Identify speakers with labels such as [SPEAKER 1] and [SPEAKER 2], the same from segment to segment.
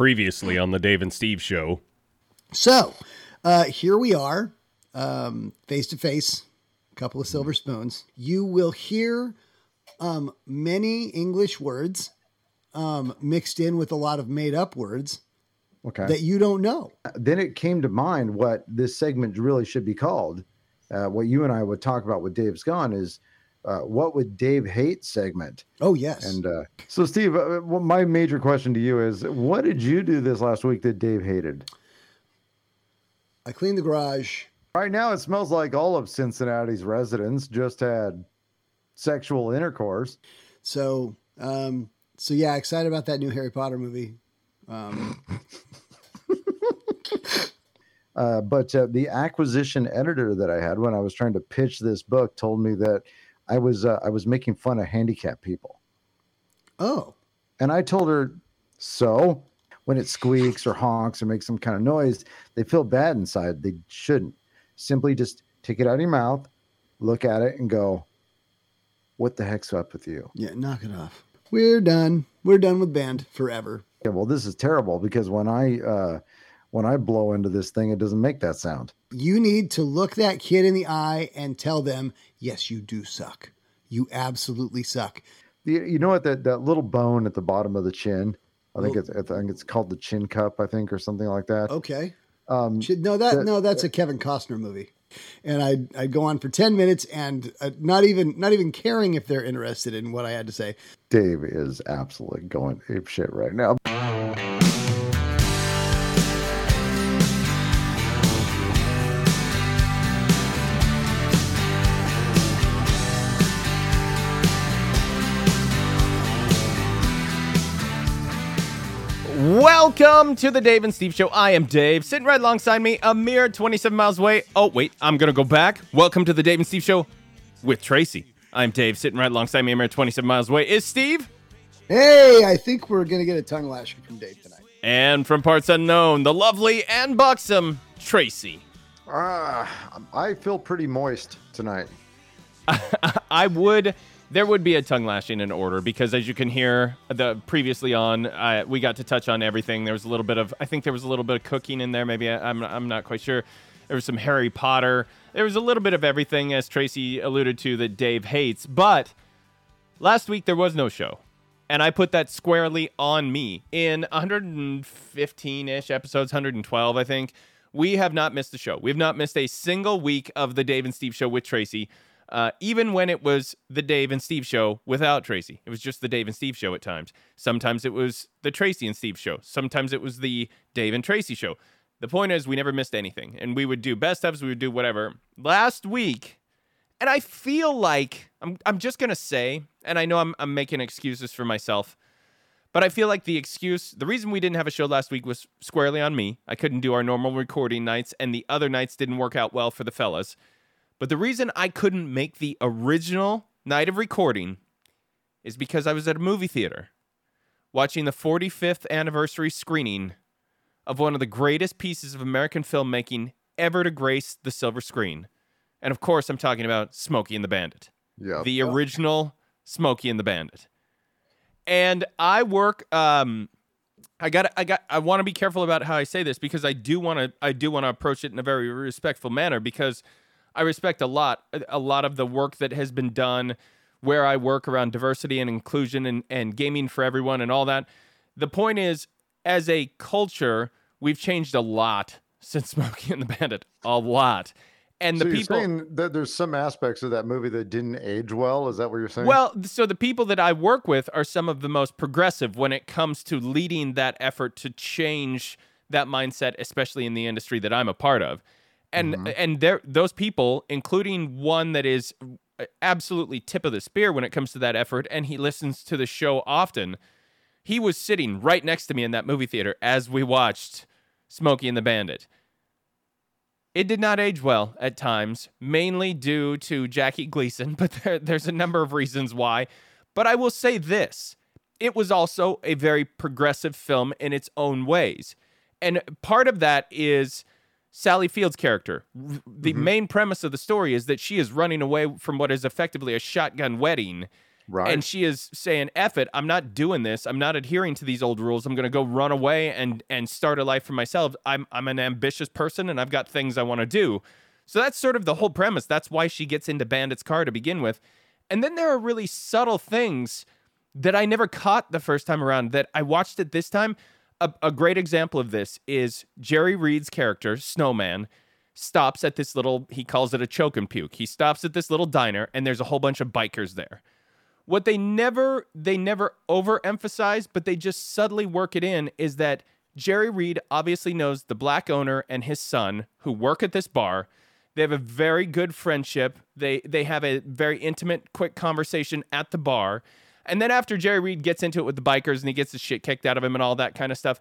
[SPEAKER 1] Previously on the Dave and Steve show.
[SPEAKER 2] So, uh, here we are, um, face to face, a couple of silver spoons. You will hear um, many English words um, mixed in with a lot of made up words
[SPEAKER 3] Okay.
[SPEAKER 2] that you don't know.
[SPEAKER 3] then it came to mind what this segment really should be called. Uh, what you and I would talk about with Dave's gone is uh, what would Dave hate segment.
[SPEAKER 2] Oh, yes.
[SPEAKER 3] And uh, so, Steve, uh, well, my major question to you is, what did you do this last week that Dave hated?
[SPEAKER 2] I cleaned the garage.
[SPEAKER 3] Right now, it smells like all of Cincinnati's residents just had sexual intercourse.
[SPEAKER 2] So, um, so yeah, excited about that new Harry Potter movie. Um,
[SPEAKER 3] Uh, but uh, the acquisition editor that I had when I was trying to pitch this book told me that I was uh, I was making fun of handicapped people.
[SPEAKER 2] oh,
[SPEAKER 3] And I told her, so when it squeaks or honks or makes some kind of noise, they feel bad inside. They shouldn't. Simply just take it out of your mouth, look at it, and go, what the heck's up with you?
[SPEAKER 2] yeah, knock it off. We're done. We're done with band forever.
[SPEAKER 3] Yeah, well, this is terrible because when I uh, when I blow into this thing, it doesn't make that sound.
[SPEAKER 2] You need to look that kid in the eye and tell them, yes, you do suck. You absolutely suck.
[SPEAKER 3] You, you know what? That that little bone at the bottom of the chin. I think it's I think it's called the chin cup. I think or something like that.
[SPEAKER 2] Okay.
[SPEAKER 3] Um,
[SPEAKER 2] no, that
[SPEAKER 3] That-
[SPEAKER 2] no, that's a Kevin Costner movie. And I'd, I'd go on for 10 minutes and uh, not even not even caring if they're interested in what I had to say.
[SPEAKER 3] Dave is absolutely going ape shit right now.
[SPEAKER 1] Welcome to the Dave and Steve show. I am Dave. Sitting right alongside me, a mere 27 miles away. Oh, wait, I'm going to go back. Welcome to the Dave and Steve show with Tracy. I'm Dave. Sitting right alongside me, a mere 27 miles away, is Steve.
[SPEAKER 2] Hey, I think we're going to get a tongue lashing from Dave tonight.
[SPEAKER 1] And from parts unknown, the lovely and buxom Tracy.
[SPEAKER 3] Ah, I feel pretty moist tonight.
[SPEAKER 1] I would. There would be a tongue lashing in order because, as you can hear, the previously on, uh, we got to touch on everything. There was a little bit of, I think there was a little bit of cooking in there. Maybe I, I'm, I'm not quite sure. There was some Harry Potter. There was a little bit of everything, as Tracy alluded to, that Dave hates. But last week there was no show, and I put that squarely on me. In 115-ish episodes, 112, I think, we have not missed a show. We have not missed a single week of the Dave and Steve show with Tracy. Uh, even when it was the Dave and Steve show without Tracy, it was just the Dave and Steve show at times. Sometimes it was the Tracy and Steve show. Sometimes it was the Dave and Tracy show. The point is, we never missed anything, and we would do best ofs. We would do whatever. Last week, and I feel like I'm I'm just gonna say, and I know I'm I'm making excuses for myself, but I feel like the excuse, the reason we didn't have a show last week was squarely on me. I couldn't do our normal recording nights, and the other nights didn't work out well for the fellas. But the reason I couldn't make the original night of recording is because I was at a movie theater watching the 45th anniversary screening of one of the greatest pieces of American filmmaking ever to grace the silver screen. And of course, I'm talking about Smokey and the Bandit
[SPEAKER 3] Yeah.
[SPEAKER 1] the original Smokey and the Bandit. And I work um I got I got I want to be careful about how I say this because I do want to I do want to approach it in a very respectful manner because I respect a lot a lot of the work that has been done where I work around diversity and inclusion and, and gaming for everyone and all that. The point is, as a culture, we've changed a lot since Smokey and the Bandit. A lot. And
[SPEAKER 3] so
[SPEAKER 1] the
[SPEAKER 3] you're
[SPEAKER 1] people
[SPEAKER 3] saying that there's some aspects of that movie that didn't age well? Is that what you're saying?
[SPEAKER 1] Well, so the people that I work with are some of the most progressive when it comes to leading that effort to change that mindset, especially in the industry that I'm a part of. And mm-hmm. and there those people, including one that is uh, absolutely tip of the spear when it comes to that effort, and he listens to the show often. He was sitting right next to me in that movie theater as we watched Smokey and the Bandit. It did not age well at times, mainly due to Jackie Gleason, but there, there's a number of reasons why. But I will say this it was also a very progressive film in its own ways. And part of that is Sally Field's character. The mm-hmm. main premise of the story is that she is running away from what is effectively a shotgun wedding.
[SPEAKER 3] Right.
[SPEAKER 1] And she is saying, F it, I'm not doing this. I'm not adhering to these old rules. I'm gonna go run away and and start a life for myself. I'm I'm an ambitious person and I've got things I want to do. So that's sort of the whole premise. That's why she gets into Bandit's car to begin with. And then there are really subtle things that I never caught the first time around that I watched it this time. A, a great example of this is Jerry Reed's character, Snowman, stops at this little, he calls it a choke and puke. He stops at this little diner and there's a whole bunch of bikers there. What they never, they never overemphasize, but they just subtly work it in is that Jerry Reed obviously knows the black owner and his son who work at this bar. They have a very good friendship. They they have a very intimate, quick conversation at the bar. And then after Jerry Reed gets into it with the bikers and he gets the shit kicked out of him and all that kind of stuff,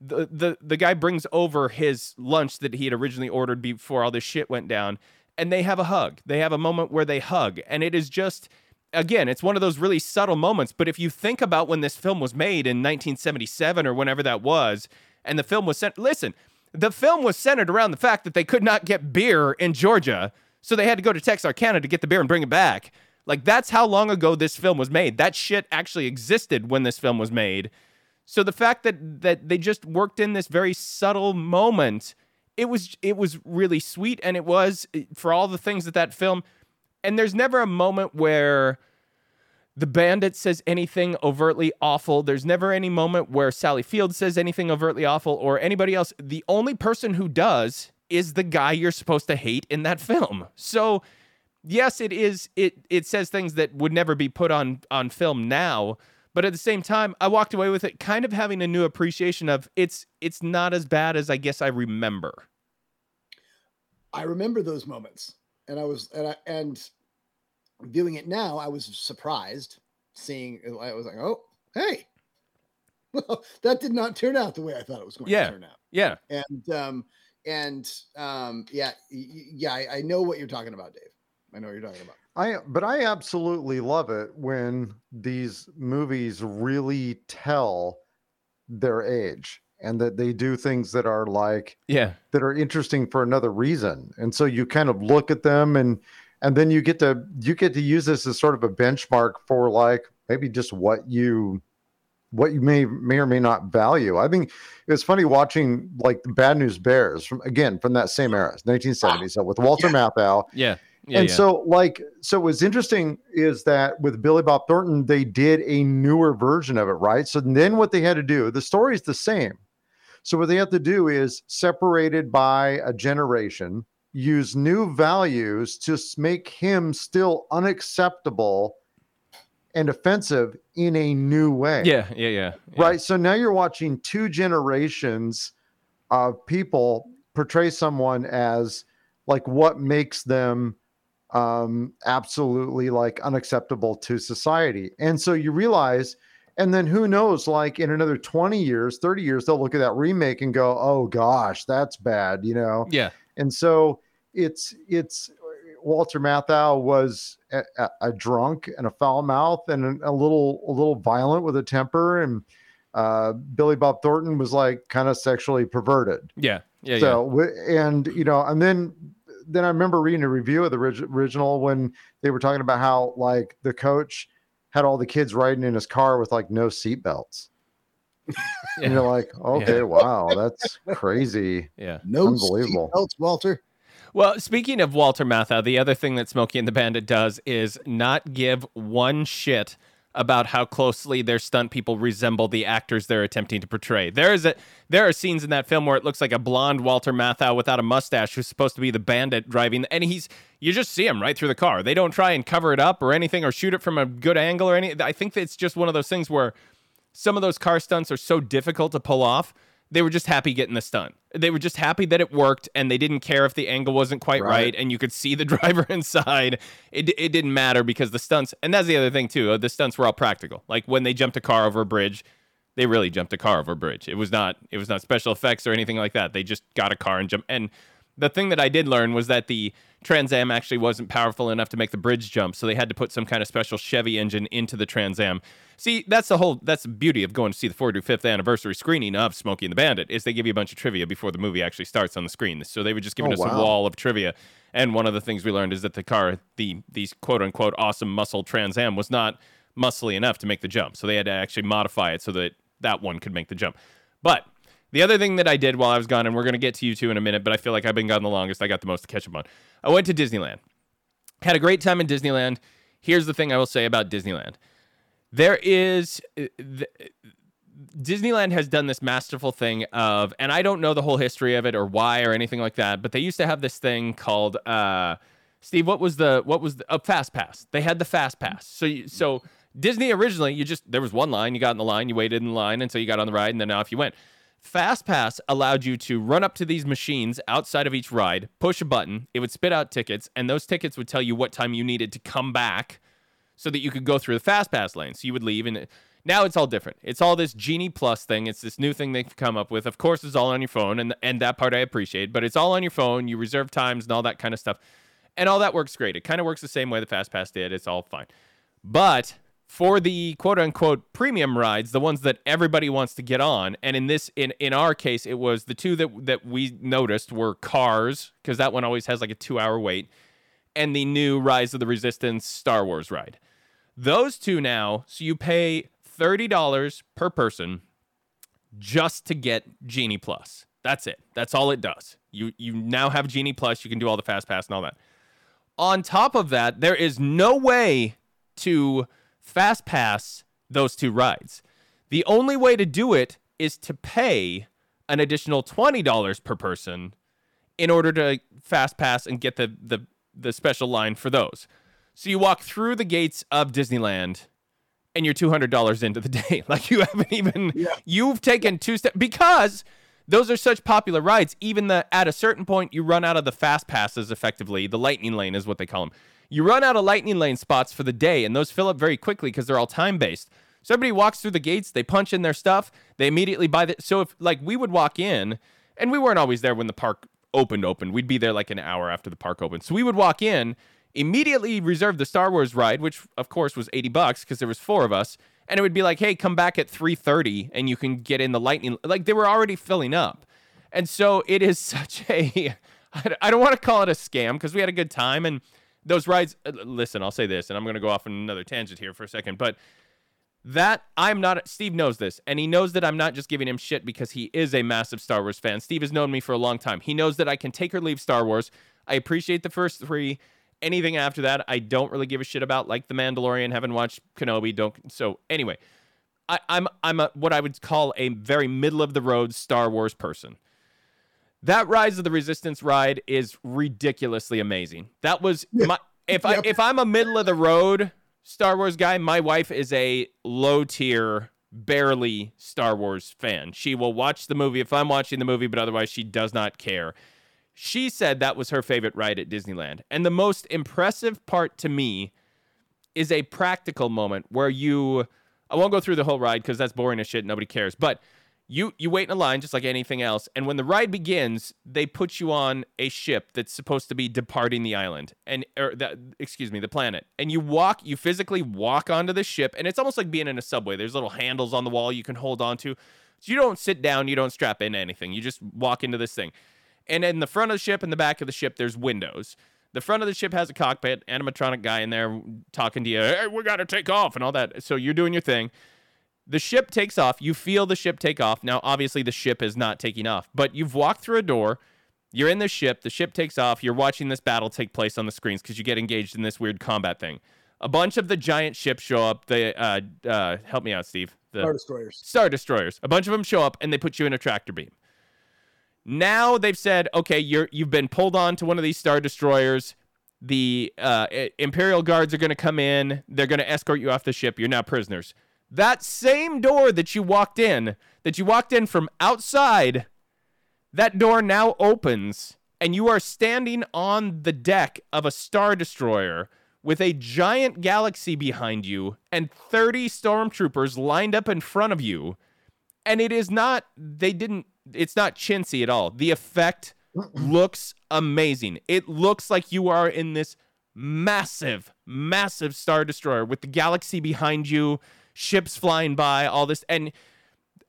[SPEAKER 1] the the the guy brings over his lunch that he had originally ordered before all this shit went down, and they have a hug. They have a moment where they hug, and it is just again, it's one of those really subtle moments. But if you think about when this film was made in 1977 or whenever that was, and the film was sent, listen, the film was centered around the fact that they could not get beer in Georgia, so they had to go to Texarkana to get the beer and bring it back. Like that's how long ago this film was made. That shit actually existed when this film was made. So the fact that that they just worked in this very subtle moment, it was it was really sweet and it was eh, for all the things that that film and there's never a moment where the bandit says anything overtly awful. There's never any moment where Sally Field says anything overtly awful or anybody else. The only person who does is the guy you're supposed to hate in that film. So, yes, it is it it says things that would never be put on on film now, but at the same time, I walked away with it kind of having a new appreciation of it's it's not as bad as I guess I remember.
[SPEAKER 2] I remember those moments, and I was and I and viewing it now, I was surprised seeing. I was like, oh, hey, well, that did not turn out the way I thought it was going
[SPEAKER 1] Yeah.
[SPEAKER 2] to turn out.
[SPEAKER 1] Yeah.
[SPEAKER 2] And um and um yeah yeah, I, I know what you're talking about, Dave. I know what you're talking about.
[SPEAKER 3] I but I absolutely love it when these movies really tell their age and that they do things that are like
[SPEAKER 1] Yeah.
[SPEAKER 3] that are interesting for another reason. And so you kind of look at them and and then you get to you get to use this as sort of a benchmark for like maybe just what you what you may may or may not value. I think it was funny watching like the Bad News Bears from again from that same era, 1970s, so with Walter Matthau
[SPEAKER 1] Yeah. Yeah.
[SPEAKER 3] and
[SPEAKER 1] yeah.
[SPEAKER 3] so, like, so what's interesting is that with Billy Bob Thornton, they did a newer version of it, right? So then what they had to do, the story is the same. So what they have to do is separated by a generation, use new values to make him still unacceptable and offensive in a new way
[SPEAKER 1] yeah, yeah, yeah, yeah.
[SPEAKER 3] right so now you're watching two generations of people portray someone as like what makes them um absolutely like unacceptable to society and so you realize and then who knows like in another 20 years 30 years they'll look at that remake and go oh gosh that's bad you know
[SPEAKER 1] Yeah.
[SPEAKER 3] and so it's it's Walter Matthau was a, a, a drunk and a foul mouth and a, a little a little violent with a temper, and uh, Billy Bob Thornton was like kind of sexually perverted.
[SPEAKER 1] Yeah. Yeah.
[SPEAKER 3] so wi- and you know, and then then I remember reading a review of the original when they were talking about how like the coach had all the kids riding in his car with like no seatbelts.
[SPEAKER 1] yeah.
[SPEAKER 3] And you're like, okay, wow, that's crazy.
[SPEAKER 1] yeah.
[SPEAKER 2] No
[SPEAKER 3] Unbelievable.
[SPEAKER 2] seatbelts, Walter.
[SPEAKER 1] Well, speaking of Walter Matthau, the other thing that Smokey and the Bandit does is not give one shit about how closely their stunt people resemble the actors they're attempting to portray. There is a there are scenes in that film where it looks like a blonde Walter Matthau without a mustache who's supposed to be the bandit driving and he's you just see him right through the car. They don't try and cover it up or anything or shoot it from a good angle or any I think it's just one of those things where some of those car stunts are so difficult to pull off. They were just happy getting the stunt. They were just happy that it worked, and they didn't care if the angle wasn't quite right,
[SPEAKER 3] Right.
[SPEAKER 1] and you could see the driver inside. It, it didn't matter because the stunts, and that's the other thing too. uh, The stunts were all practical. Like when they jumped a car over a bridge, they really jumped a car over a bridge. It was not it was not special effects or anything like that. They just got a car and jumped. And the thing that I did learn was that the Trans Am actually wasn't powerful enough to make the bridge jump, so they had to put some kind of special Chevy engine into the Trans Am. See, that's the whole that's the beauty of going to see the 45th anniversary screening of Smokey and the Bandit is they give you a bunch of trivia before the movie actually starts on the screen. So they were just giving
[SPEAKER 3] Oh,
[SPEAKER 1] us a wall of trivia. And one of the things we learned is that the car, the these quote unquote awesome muscle Trans Am was not muscly enough to make the jump. So they had to actually modify it so that that one could make the jump. But the other thing that I did while I was gone, and we're going to get to you two in a minute, but I feel like I've been gone the longest. I got the most to catch up on. I went to Disneyland. Had a great time in Disneyland. Here's the thing I will say about Disneyland. There is uh, Disneyland has done this masterful thing of, and I don't know the whole history of it or why or anything like that, but they used to have this thing called uh, Steve. What was the what was the uh, Fast Pass? They had the Fast Pass. So you, so Disney originally, you just there was one line, you got in the line, you waited in line until you got on the ride, and then off you went. Fast Pass allowed you to run up to these machines outside of each ride, push a button, it would spit out tickets, and those tickets would tell you what time you needed to come back so that you could go through the Fast Pass lane. So you would leave, and now it's all different. It's all this Genie Plus thing. It's this new thing they've come up with. Of course, it's all on your phone, and and that part I appreciate. But it's all on your phone. You reserve times and all that kind of stuff, and all that works great. It kind of works the same way the Fast Pass did. It's all fine, but for the quote unquote premium rides, the ones that everybody wants to get on, and in this in in our case, it was the two that that we noticed were Cars because that one always has like a two hour wait, and the new Rise of the Resistance Star Wars ride. Those two now, so you pay thirty dollars per person just to get Genie Plus. That's it. That's all it does. You you now have Genie Plus. You can do all the Fast Pass and all that. On top of that, there is no way to fast pass those two rides. The only way to do it is to pay an additional $20 per person in order to fast pass and get the, the, the special line for those. So you walk through the gates of Disneyland and you're $200 into the day. Like you haven't even,
[SPEAKER 2] Yeah.
[SPEAKER 1] you've taken two steps because those are such popular rides. Even the, at a certain point, you run out of the fast passes effectively. The lightning lane is what they call them. You run out of lightning lane spots for the day, and those fill up very quickly because they're all time based. So everybody walks through the gates, they punch in their stuff, they immediately buy the. So if like we would walk in, and we weren't always there when the park opened, opened. We'd be there like an hour after the park opened. So we would walk in, immediately reserve the Star Wars ride, which of course was eighty bucks because there was four of us, and it would be like, hey, come back at three thirty, and you can get in the lightning. Like they were already filling up, and so it is such a. I don't want to call it a scam because we had a good time and those rides uh, listen i'll say this and i'm going to go off on another tangent here for a second but that i'm not steve knows this and he knows that i'm not just giving him shit because he is a massive star wars fan. Steve has known me for a long time. He knows that i can take or leave star wars. I appreciate the first three. Anything after that i don't really give a shit about like the mandalorian haven't watched kenobi don't so anyway. I, i'm i'm a, what i would call a very middle of the road star wars person that Rise of the Resistance ride is ridiculously amazing. That was my if I if I'm a middle of the road Star Wars guy, my wife is a low tier, barely Star Wars fan. She will watch the movie if I'm watching the movie, but otherwise she does not care. She said that was her favorite ride at Disneyland. And the most impressive part to me is a practical moment where you I won't go through the whole ride because that's boring as shit. Nobody cares. But you you wait in a line just like anything else, and when the ride begins, they put you on a ship that's supposed to be departing the island and or that excuse me the planet, and you walk you physically walk onto the ship, and it's almost like being in a subway. There's little handles on the wall you can hold on to, so you don't sit down, you don't strap in anything, you just walk into this thing, and in the front of the ship and the back of the ship there's windows. The front of the ship has a cockpit, animatronic guy in there talking to you. Hey, we got to take off and all that. So you're doing your thing. The ship takes off. You feel the ship take off. Now, obviously, the ship is not taking off, but you've walked through a door. You're in the ship. The ship takes off. You're watching this battle take place on the screens because you get engaged in this weird combat thing. A bunch of the giant ships show up. They uh, uh, help me out, Steve. The
[SPEAKER 2] Star Destroyers.
[SPEAKER 1] Star Destroyers. A bunch of them show up and they put you in a tractor beam. Now they've said, okay, you're you've been pulled on to one of these Star Destroyers. The uh, Imperial guards are going to come in. They're going to escort you off the ship. You're now prisoners. That same door that you walked in, that you walked in from outside, that door now opens and you are standing on the deck of a Star Destroyer with a giant galaxy behind you and 30 stormtroopers lined up in front of you. And it is not they didn't it's not chintzy at all. The effect looks amazing. It looks like you are in this massive massive star destroyer with the galaxy behind you ships flying by all this and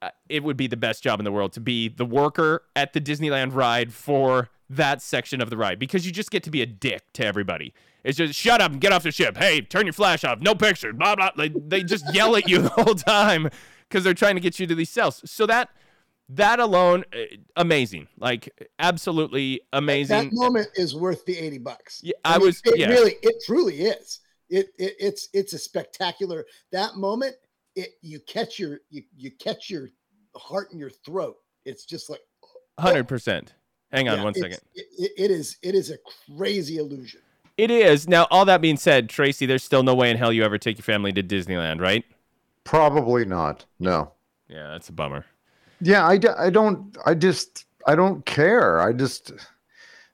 [SPEAKER 1] uh, it would be the best job in the world to be the worker at the disneyland ride for that section of the ride because you just get to be a dick to everybody. It's just shut up and get off the ship. Hey, turn your flash off. No pictures. Blah blah. They, they just yell at you the whole time because they're trying to get you to these cells. So that that alone, uh, amazing. Like absolutely amazing.
[SPEAKER 2] That moment is worth the eighty bucks.
[SPEAKER 1] Yeah, I, was.
[SPEAKER 2] It
[SPEAKER 1] yeah.
[SPEAKER 2] really, it truly is. It, it it's it's a spectacular that moment. It you catch your you you catch your heart in your throat. It's just like oh.
[SPEAKER 1] Hundred percent. Hang on
[SPEAKER 2] yeah,
[SPEAKER 1] one
[SPEAKER 2] it's-
[SPEAKER 1] second.
[SPEAKER 2] It, it is it is a crazy illusion.
[SPEAKER 1] It is now. All that being said, Tracy, there's still no way in hell you ever take your family to Disneyland, right?
[SPEAKER 4] Probably not. No.
[SPEAKER 1] Yeah, that's a bummer.
[SPEAKER 4] Yeah, I, d- I don't, I just, I don't care. I just,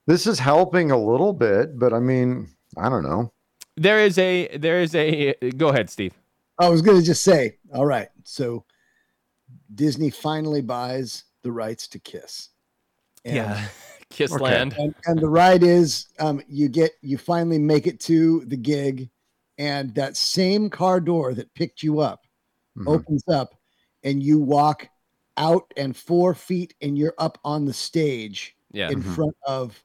[SPEAKER 4] this is helping a little bit, but I mean, I don't know.
[SPEAKER 1] There is a there is a go ahead, Steve.
[SPEAKER 2] I was going to just say, all right, so Disney finally buys the rights to Kiss. And,
[SPEAKER 1] Kiss
[SPEAKER 4] Okay.
[SPEAKER 1] Land.
[SPEAKER 2] and, and the ride is um, you get you finally make it to the gig, and that same car door that picked you up
[SPEAKER 4] Mhm.
[SPEAKER 2] opens up, and you walk out and four feet, and you're up on the stage
[SPEAKER 1] Yeah.
[SPEAKER 2] in
[SPEAKER 4] Mhm.
[SPEAKER 2] front of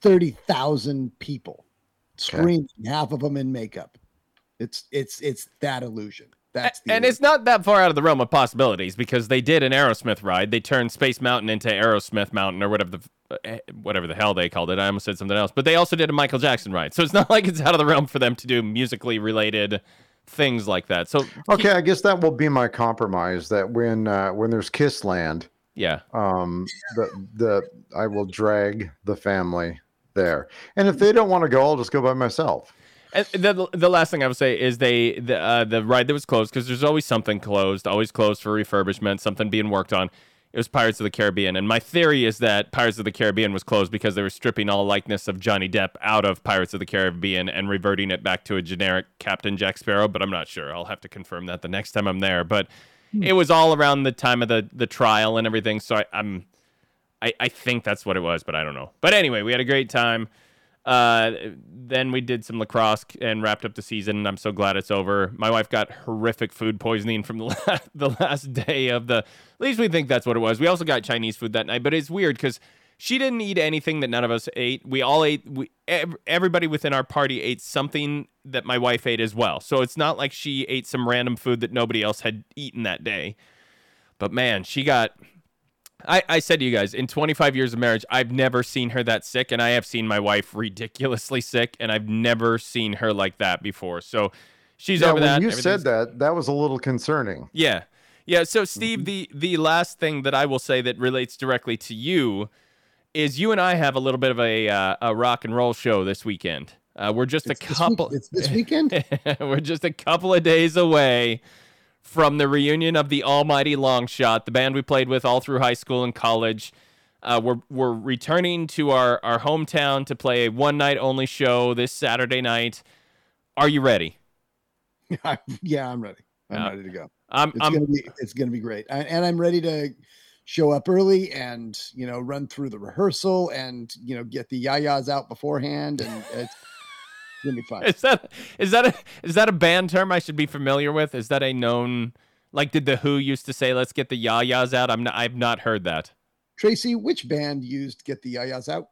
[SPEAKER 2] thirty thousand people,
[SPEAKER 4] Okay.
[SPEAKER 2] screaming, half of them in makeup. It's it's it's that illusion. That's the
[SPEAKER 1] and it's not that far out of the realm of possibilities because they did an Aerosmith ride. They turned Space Mountain into Aerosmith Mountain or whatever the eh, whatever the hell they called it. I almost said something else, but they also did a Michael Jackson ride. So it's not like it's out of the realm for them to do musically related things like that. So
[SPEAKER 4] Okay, I guess that will be my compromise. That when uh, when there's Kiss Land,
[SPEAKER 1] yeah,
[SPEAKER 4] um, the the I will drag the family there, and if they don't want to go, I'll just go by myself.
[SPEAKER 1] And the the last thing I would say is they the uh, the ride that was closed because there's always something closed, always closed for refurbishment, something being worked on. It was Pirates of the Caribbean, and my theory is that Pirates of the Caribbean was closed because they were stripping all likeness of Johnny Depp out of Pirates of the Caribbean and reverting it back to a generic Captain Jack Sparrow. But I'm not sure. I'll have to confirm that the next time I'm there. But it was all around the time of the the trial and everything, so I, I'm I, I think that's what it was, but I don't know. But anyway, we had a great time. Uh, then we did some lacrosse and wrapped up the season. I'm so glad it's over. My wife got horrific food poisoning from the last, the last day of the. At least we think that's what it was. We also got Chinese food that night, but it's weird because she didn't eat anything that none of us ate. We all ate. We ev- everybody within our party ate something that my wife ate as well. So it's not like she ate some random food that nobody else had eaten that day. But man, she got I, I said to you guys, in 25 years of marriage, I've never seen her that sick, and I have seen my wife ridiculously sick, and I've never seen her like that before. So she's
[SPEAKER 4] Yeah,
[SPEAKER 1] over
[SPEAKER 4] when
[SPEAKER 1] that.
[SPEAKER 4] you said that, that was a little concerning.
[SPEAKER 1] Yeah. Yeah. So, Steve, the, the last thing that I will say that relates directly to you is you and I have a little bit of a, uh, a rock and roll show this weekend. Uh, we're just
[SPEAKER 2] It's
[SPEAKER 1] a
[SPEAKER 2] this week-
[SPEAKER 1] couple.
[SPEAKER 2] it's this weekend.
[SPEAKER 1] We're just a couple of days away from the reunion of the Almighty Longshot, the band we played with all through high school and college. Uh, we're we're returning to our our hometown to play a one night only show this Saturday night. Are you ready?
[SPEAKER 2] yeah, I'm ready. I'm
[SPEAKER 1] Yeah.
[SPEAKER 2] ready to go.
[SPEAKER 1] I'm
[SPEAKER 2] It's
[SPEAKER 1] I'm
[SPEAKER 2] gonna be it's gonna be great, I, and I'm ready to show up early and you know run through the rehearsal and you know get the yayas out beforehand, and it's gonna be fun.
[SPEAKER 1] is that is that a is that a band term I should be familiar with? Is that a known like did the Who used to say let's get the yayas out? I'm not, I've not heard that.
[SPEAKER 2] Tracy, which band used get the yayas out?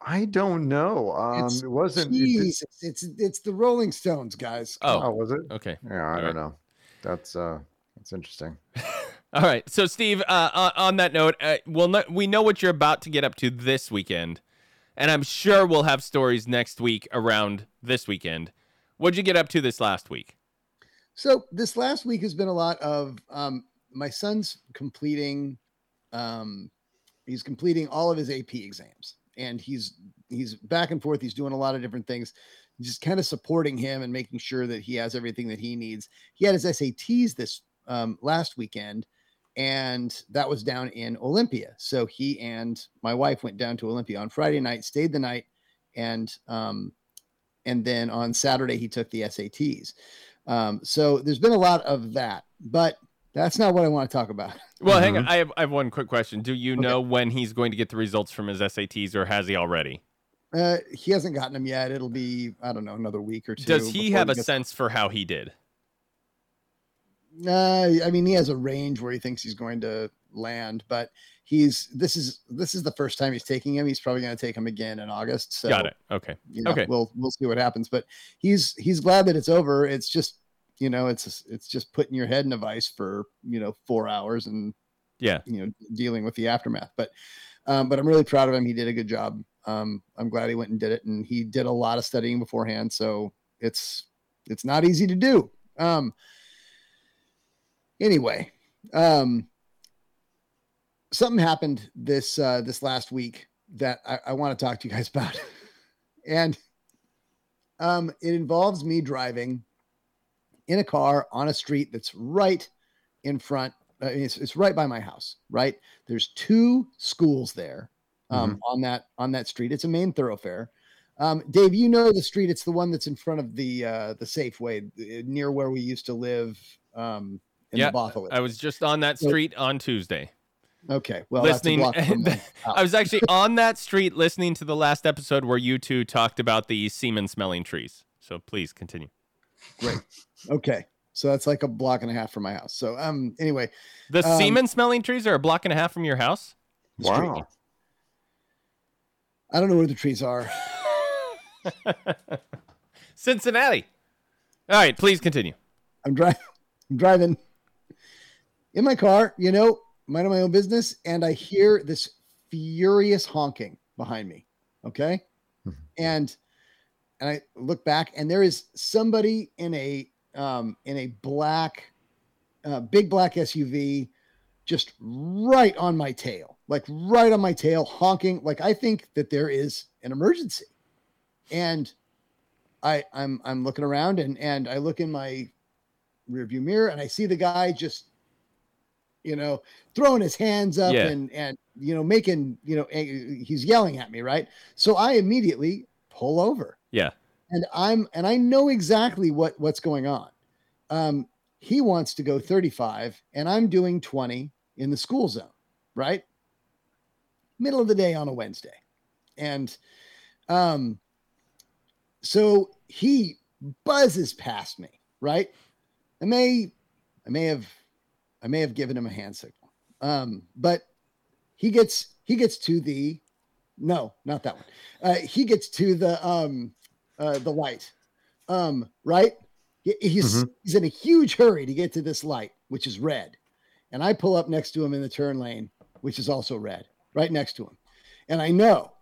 [SPEAKER 4] I don't know. Um,
[SPEAKER 2] It's-
[SPEAKER 4] it wasn't. it
[SPEAKER 2] it's, it's it's the Rolling Stones, guys.
[SPEAKER 1] Oh,
[SPEAKER 4] oh, was it?
[SPEAKER 1] okay.
[SPEAKER 4] Yeah, I
[SPEAKER 1] All
[SPEAKER 4] don't
[SPEAKER 1] right.
[SPEAKER 4] know. That's uh, that's interesting.
[SPEAKER 1] All right. So, Steve, uh, on, on that note, uh, we'll know, we know what you're about to get up to this weekend, and I'm sure we'll have stories next week around this weekend. What'd you get up to this last week?
[SPEAKER 2] So this last week has been a lot of um, my son's completing. Um, he's completing all of his AP exams, and he's he's back and forth. He's doing a lot of different things, just kind of supporting him and making sure that he has everything that he needs. He had his SATs this um, last weekend, and that was down in Olympia. So he and my wife went down to Olympia on Friday night, stayed the night, and um, and then on Saturday he took the SATs. Um, so there's been a lot of that, but that's not what I want to talk about.
[SPEAKER 1] Well, hang on. I have, I have one quick question. Do you
[SPEAKER 2] Okay.
[SPEAKER 1] know when he's going to get the results from his SATs, or has he already?
[SPEAKER 2] Uh, he hasn't gotten them yet. It'll be I don't know another week or two.
[SPEAKER 1] Does he
[SPEAKER 2] before
[SPEAKER 1] have a
[SPEAKER 2] gets-
[SPEAKER 1] sense for how he did?
[SPEAKER 2] Uh, I mean, he has a range where he thinks he's going to land, but he's this is this is the first time he's taking him. He's probably going to take him again in August. So
[SPEAKER 1] Got it. Okay.
[SPEAKER 2] you know,
[SPEAKER 1] Okay.
[SPEAKER 2] we'll we'll see what happens. But he's he's glad that it's over. It's just you know it's it's just putting your head in a vice for you know four hours and
[SPEAKER 1] Yeah.
[SPEAKER 2] you know dealing with the aftermath. But um, but I'm really proud of him. He did a good job. Um, I'm glad he went and did it, and he did a lot of studying beforehand. So it's it's not easy to do. Um, anyway, um, something happened this uh, this last week that I, I want to talk to you guys about, and um, it involves me driving in a car on a street that's right in front. Uh, it's, it's right by my house. Right, there's two schools there um, on that on that street. It's a main thoroughfare. Um, Dave, you know the street. It's the one that's in front of the uh, the Safeway uh, near where we used to live um, in
[SPEAKER 1] Yeah,
[SPEAKER 2] the Bothell.
[SPEAKER 1] I was just on that
[SPEAKER 2] So-
[SPEAKER 1] street on Tuesday.
[SPEAKER 2] Okay, well,
[SPEAKER 1] listening.
[SPEAKER 2] That's a block from my
[SPEAKER 1] I was actually on that street listening to the last episode where you two talked about the semen smelling trees. So please continue. Great.
[SPEAKER 2] Okay, so that's like a block and a half from my house. So um, anyway,
[SPEAKER 1] The
[SPEAKER 2] Um,
[SPEAKER 1] semen smelling trees are a block and a half from your house.
[SPEAKER 4] Wow.
[SPEAKER 2] I don't know where the trees are.
[SPEAKER 1] Cincinnati. All right, please continue.
[SPEAKER 2] I'm driving. I'm driving in my car. You know, minding my own business, and I hear this furious honking behind me. Okay,
[SPEAKER 4] Mhm.
[SPEAKER 2] and and I look back, and there is somebody in a um, in a black, uh, big black SUV, just right on my tail, like right on my tail, honking. Like I think that there is an emergency, and I I'm I'm looking around, and and I look in my rearview mirror and I see the guy just, you know, throwing his hands up
[SPEAKER 1] Yeah.
[SPEAKER 2] and and you know making you know he's yelling at me right. So I immediately pull over
[SPEAKER 1] Yeah.
[SPEAKER 2] and I'm and I know exactly what what's going on. Um, he wants to go 35 and I'm doing 20 in the school zone, right? Middle of the day on a Wednesday. And um so he buzzes past me, right? I may I may have I may have given him a hand signal. Um, but he gets he gets to the no, not that one. Uh, he gets to the um uh the light. Um, right? He- He's he's in a huge hurry to get to this light, which is red. And I pull up next to him in the turn lane, which is also red, right next to him. And I know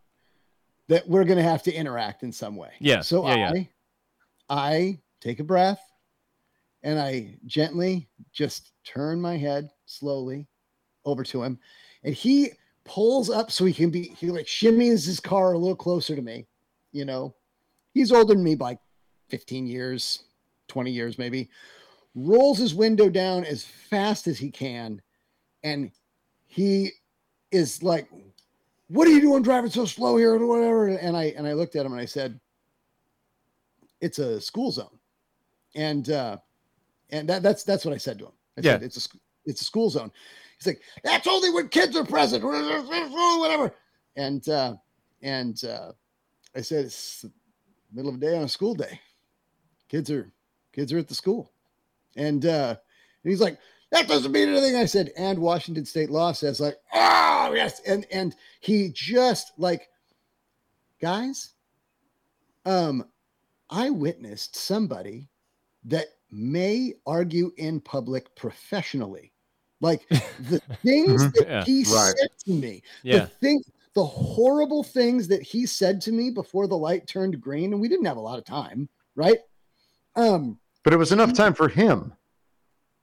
[SPEAKER 2] that we're gonna have to interact in some way.
[SPEAKER 1] Yeah,
[SPEAKER 2] So
[SPEAKER 1] yeah, yeah.
[SPEAKER 2] I I take a breath and I gently just turn my head slowly over to him. And he pulls up so he can be, he like shimmies his car a little closer to me. You know, he's older than me by 15 years, 20 years maybe. Rolls his window down as fast as he can. And he is like, What are you doing driving so slow here? Or whatever. And I and I looked at him and I said, It's a school zone. And uh and that, that's that's what I said to him. I
[SPEAKER 1] Yeah.
[SPEAKER 2] said it's a it's a school zone. He's like, that's only when kids are present, whatever. And uh, and uh, I said it's the middle of the day on a school day. Kids are kids are at the school, and uh, and he's like, that doesn't mean anything. I said, and Washington State law says like, oh yes, and and he just like, guys, um, I witnessed somebody that may argue in public professionally. Like the things
[SPEAKER 4] Mhm.
[SPEAKER 2] that
[SPEAKER 1] Yeah,
[SPEAKER 2] he
[SPEAKER 4] right.
[SPEAKER 2] said to me,
[SPEAKER 1] Yeah.
[SPEAKER 2] the thing, the horrible things that he said to me before the light turned green, and we didn't have a lot of time, right? Um,
[SPEAKER 4] But it was enough time for him.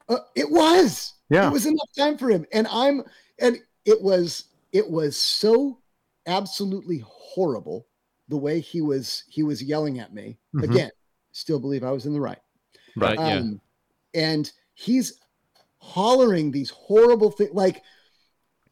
[SPEAKER 2] uh, it was,
[SPEAKER 4] Yeah.
[SPEAKER 2] it was enough time for him, and I'm, and it was, it was so absolutely horrible the way he was, he was yelling at me.
[SPEAKER 4] Mhm.
[SPEAKER 2] Again, still believe I was in the right.
[SPEAKER 1] Right. Yeah.
[SPEAKER 2] Um, and he's hollering these horrible things, like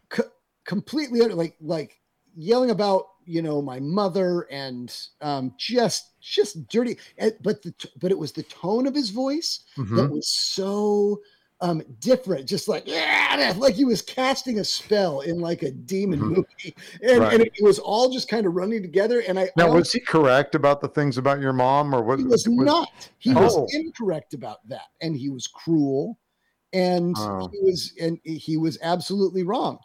[SPEAKER 2] co- completely like like yelling about you know my mother and um, just just dirty. But the t- but it was the tone of his voice
[SPEAKER 4] Mhm.
[SPEAKER 2] that was so um different just like yeah like he was casting a spell in like a demon
[SPEAKER 4] Mhm.
[SPEAKER 2] movie and,
[SPEAKER 4] Right.
[SPEAKER 2] and it was all just kind of running together and i
[SPEAKER 4] Now,
[SPEAKER 2] I
[SPEAKER 4] was he correct about the things about your mom, or what?
[SPEAKER 2] he was not. He
[SPEAKER 4] Oh.
[SPEAKER 2] was incorrect about that, and he was cruel, and
[SPEAKER 4] Oh.
[SPEAKER 2] he was and he was absolutely wrong.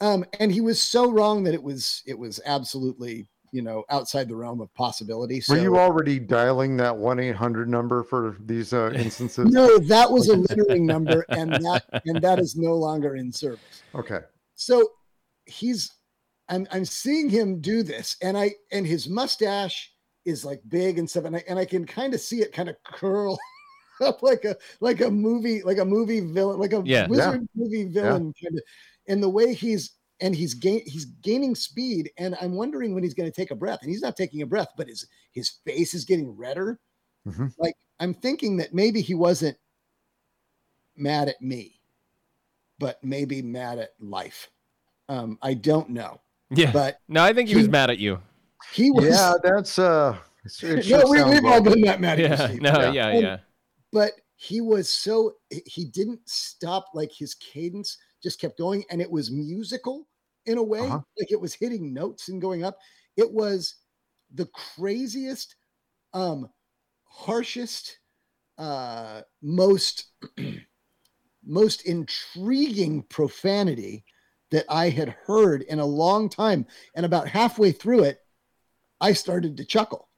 [SPEAKER 2] Um, and he was so wrong that it was it was absolutely you know outside the realm of possibility. So
[SPEAKER 3] Were you already dialing that one eight hundred number for these uh, instances?
[SPEAKER 2] no, that was a littering number, and that and that is no longer in service.
[SPEAKER 3] Okay.
[SPEAKER 2] So he's I'm I'm seeing him do this, and I and his mustache is like big and stuff, and I and I can kind of see it kind of curl up like a like a movie like a movie villain like a
[SPEAKER 1] Yeah.
[SPEAKER 2] wizard movie villain kind of, and the way he's and he's gain he's gaining speed, and I'm wondering when he's going to take a breath, and he's not taking a breath, but his his face is getting redder.
[SPEAKER 3] Mhm.
[SPEAKER 2] Like I'm thinking that maybe he wasn't mad at me, but maybe mad at life. Um, I don't know,
[SPEAKER 1] Yeah.
[SPEAKER 2] but
[SPEAKER 1] no, I think he was mad at you.
[SPEAKER 2] he was.
[SPEAKER 3] Yeah, that's uh. It
[SPEAKER 2] no,
[SPEAKER 3] sure
[SPEAKER 2] we we've all been that mad. at you,
[SPEAKER 1] Yeah. No.
[SPEAKER 3] Yeah.
[SPEAKER 1] Yeah.
[SPEAKER 2] And-
[SPEAKER 1] Yeah.
[SPEAKER 2] but he was so he didn't stop. Like his cadence just kept going, and it was musical in a way.
[SPEAKER 3] Uh-huh.
[SPEAKER 2] Like it was hitting notes and going up. It was the craziest, um, harshest, uh, most most intriguing profanity that I had heard in a long time. And about halfway through it, I started to chuckle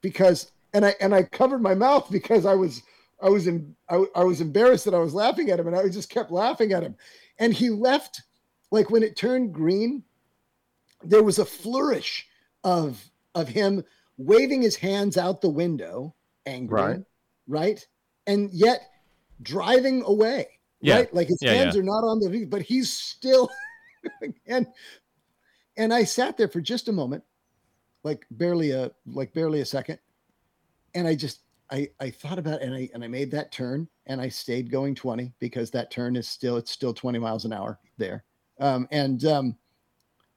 [SPEAKER 2] because and I and I covered my mouth because I was I was in I, I was embarrassed that I was laughing at him and I just kept laughing at him. And he left like when it turned green, there was a flourish of of him waving his hands out the window, angry,
[SPEAKER 3] Right.
[SPEAKER 2] right? And yet driving away.
[SPEAKER 1] Yeah.
[SPEAKER 2] Right? Like his
[SPEAKER 1] Yeah,
[SPEAKER 2] hands are not on the but he's still and and I sat there for just a moment, like barely a like barely a second, and I just I I thought about it and I and I made that turn and I stayed going 20 because that turn is still it's still 20 miles an hour there. Um and um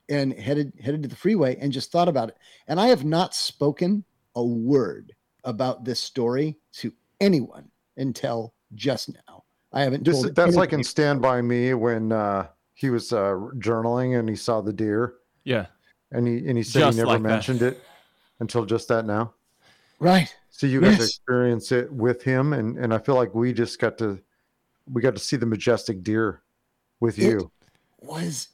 [SPEAKER 2] and headed headed to the freeway and just thought about it. And I have not spoken a word about this story to anyone until just now. I haven't
[SPEAKER 3] Just
[SPEAKER 2] told
[SPEAKER 3] that's like in
[SPEAKER 2] anybody.
[SPEAKER 3] Stand by Me when uh, he was uh, journaling and he saw the deer
[SPEAKER 1] Yeah.
[SPEAKER 3] and he and he said
[SPEAKER 1] Just
[SPEAKER 3] he never
[SPEAKER 1] like that.
[SPEAKER 3] mentioned it until just that now.
[SPEAKER 2] Right.
[SPEAKER 3] So you got to experience it with him, and and I feel like we just got to we got to see the majestic deer with
[SPEAKER 2] It-
[SPEAKER 3] you.
[SPEAKER 2] Was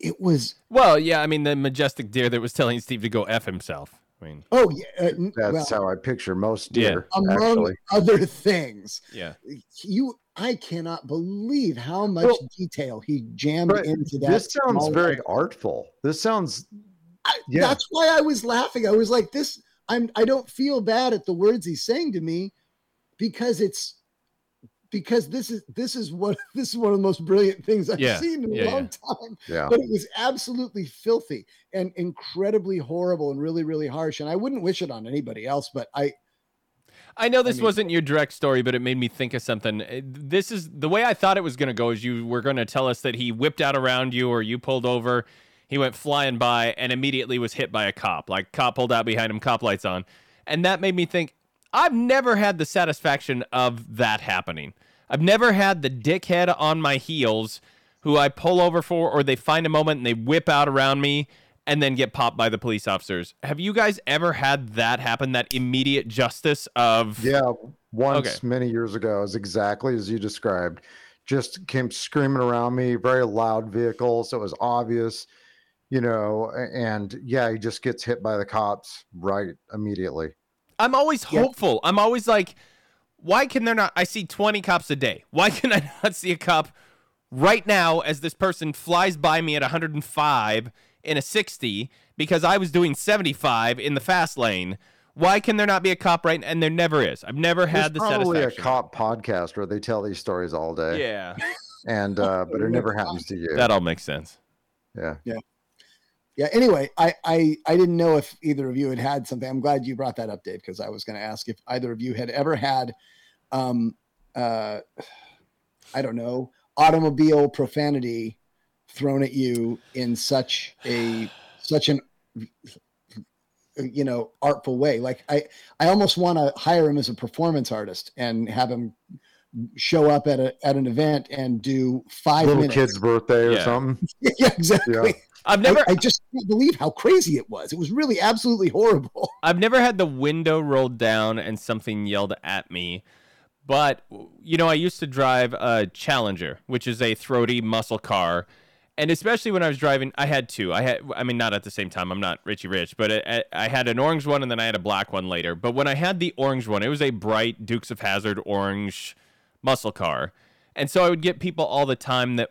[SPEAKER 2] it was
[SPEAKER 1] Well, yeah. I mean, the majestic deer that was telling Steve to go f himself. I mean,
[SPEAKER 2] oh yeah uh,
[SPEAKER 3] That's
[SPEAKER 2] well,
[SPEAKER 3] how I picture most
[SPEAKER 1] Yeah.
[SPEAKER 3] deer.
[SPEAKER 2] among
[SPEAKER 3] actually,
[SPEAKER 2] other things
[SPEAKER 1] yeah.
[SPEAKER 2] you i cannot believe how much
[SPEAKER 3] Well,
[SPEAKER 2] detail he jammed into that
[SPEAKER 3] this sounds very
[SPEAKER 2] letter.
[SPEAKER 3] artful. This sounds
[SPEAKER 2] I-
[SPEAKER 3] yeah.
[SPEAKER 2] that's why i was laughing i was like this i'm i don't feel bad at the words he's saying to me because it's because this is this is what this is one of the most brilliant things i've
[SPEAKER 1] Yeah,
[SPEAKER 2] seen in a
[SPEAKER 1] yeah,
[SPEAKER 2] long time
[SPEAKER 3] yeah.
[SPEAKER 2] but it was absolutely filthy and incredibly horrible and really really harsh and i wouldn't wish it on anybody else but i
[SPEAKER 1] I know this
[SPEAKER 2] mean-
[SPEAKER 1] wasn't your direct story, but it made me think of something. Uh, This is the way I thought it was going to go. Is you were going to tell us that he whipped out around you, or you pulled over, he went flying by, and immediately was hit by a cop. Like cop pulled out behind him, cop lights on, and that made me think. I've never had the satisfaction of that happening. I've never had the dickhead on my heels who I pull over for, or they find a moment and they whip out around me and then get popped by the police officers. Have you guys ever had that happen? That immediate justice of
[SPEAKER 3] Yeah, once
[SPEAKER 1] Okay.
[SPEAKER 3] many years ago, is exactly as you described. Just came screaming around me, very loud vehicle, so it was obvious, you know. And yeah, he just gets hit by the cops right immediately.
[SPEAKER 1] I'm always
[SPEAKER 2] Yeah.
[SPEAKER 1] hopeful. I'm always like, why can there not? I see 20 cops a day. Why can I not see a cop right now as this person flies by me at 105 in a 60 because I was doing 75 in the fast lane? Why can there not be a cop right? And there never is. I've never had the
[SPEAKER 3] There's probably a cop podcast where they tell these stories all day.
[SPEAKER 1] Yeah,
[SPEAKER 3] And uh, but it never happens to you.
[SPEAKER 1] that all makes sense.
[SPEAKER 3] yeah.
[SPEAKER 2] yeah anyway I, I i didn't know if either of you had had something. I'm glad you brought that up dave because i was going to ask if either of you had ever had um uh i don't know automobile profanity thrown at you in such a such an you know artful way. Like i i almost want to hire him as a performance artist and have him show up at a at an event and do five
[SPEAKER 3] Little
[SPEAKER 2] minutes.
[SPEAKER 3] kid's birthday or
[SPEAKER 1] Yeah.
[SPEAKER 3] something.
[SPEAKER 2] yeah exactly
[SPEAKER 1] I've never,
[SPEAKER 2] I, I just can't believe how crazy it was. It was really absolutely horrible.
[SPEAKER 1] I've never had the window rolled down and something yelled at me, But you know, I used to drive a Challenger, which is a throaty muscle car, and especially when I was driving, I had two. I had, I mean, not at the same time. I'm not Richie Rich, but I, I had an orange one and then I had a black one later. But when I had the orange one, it was a bright Dukes of Hazzard orange muscle car, and so I would get people all the time that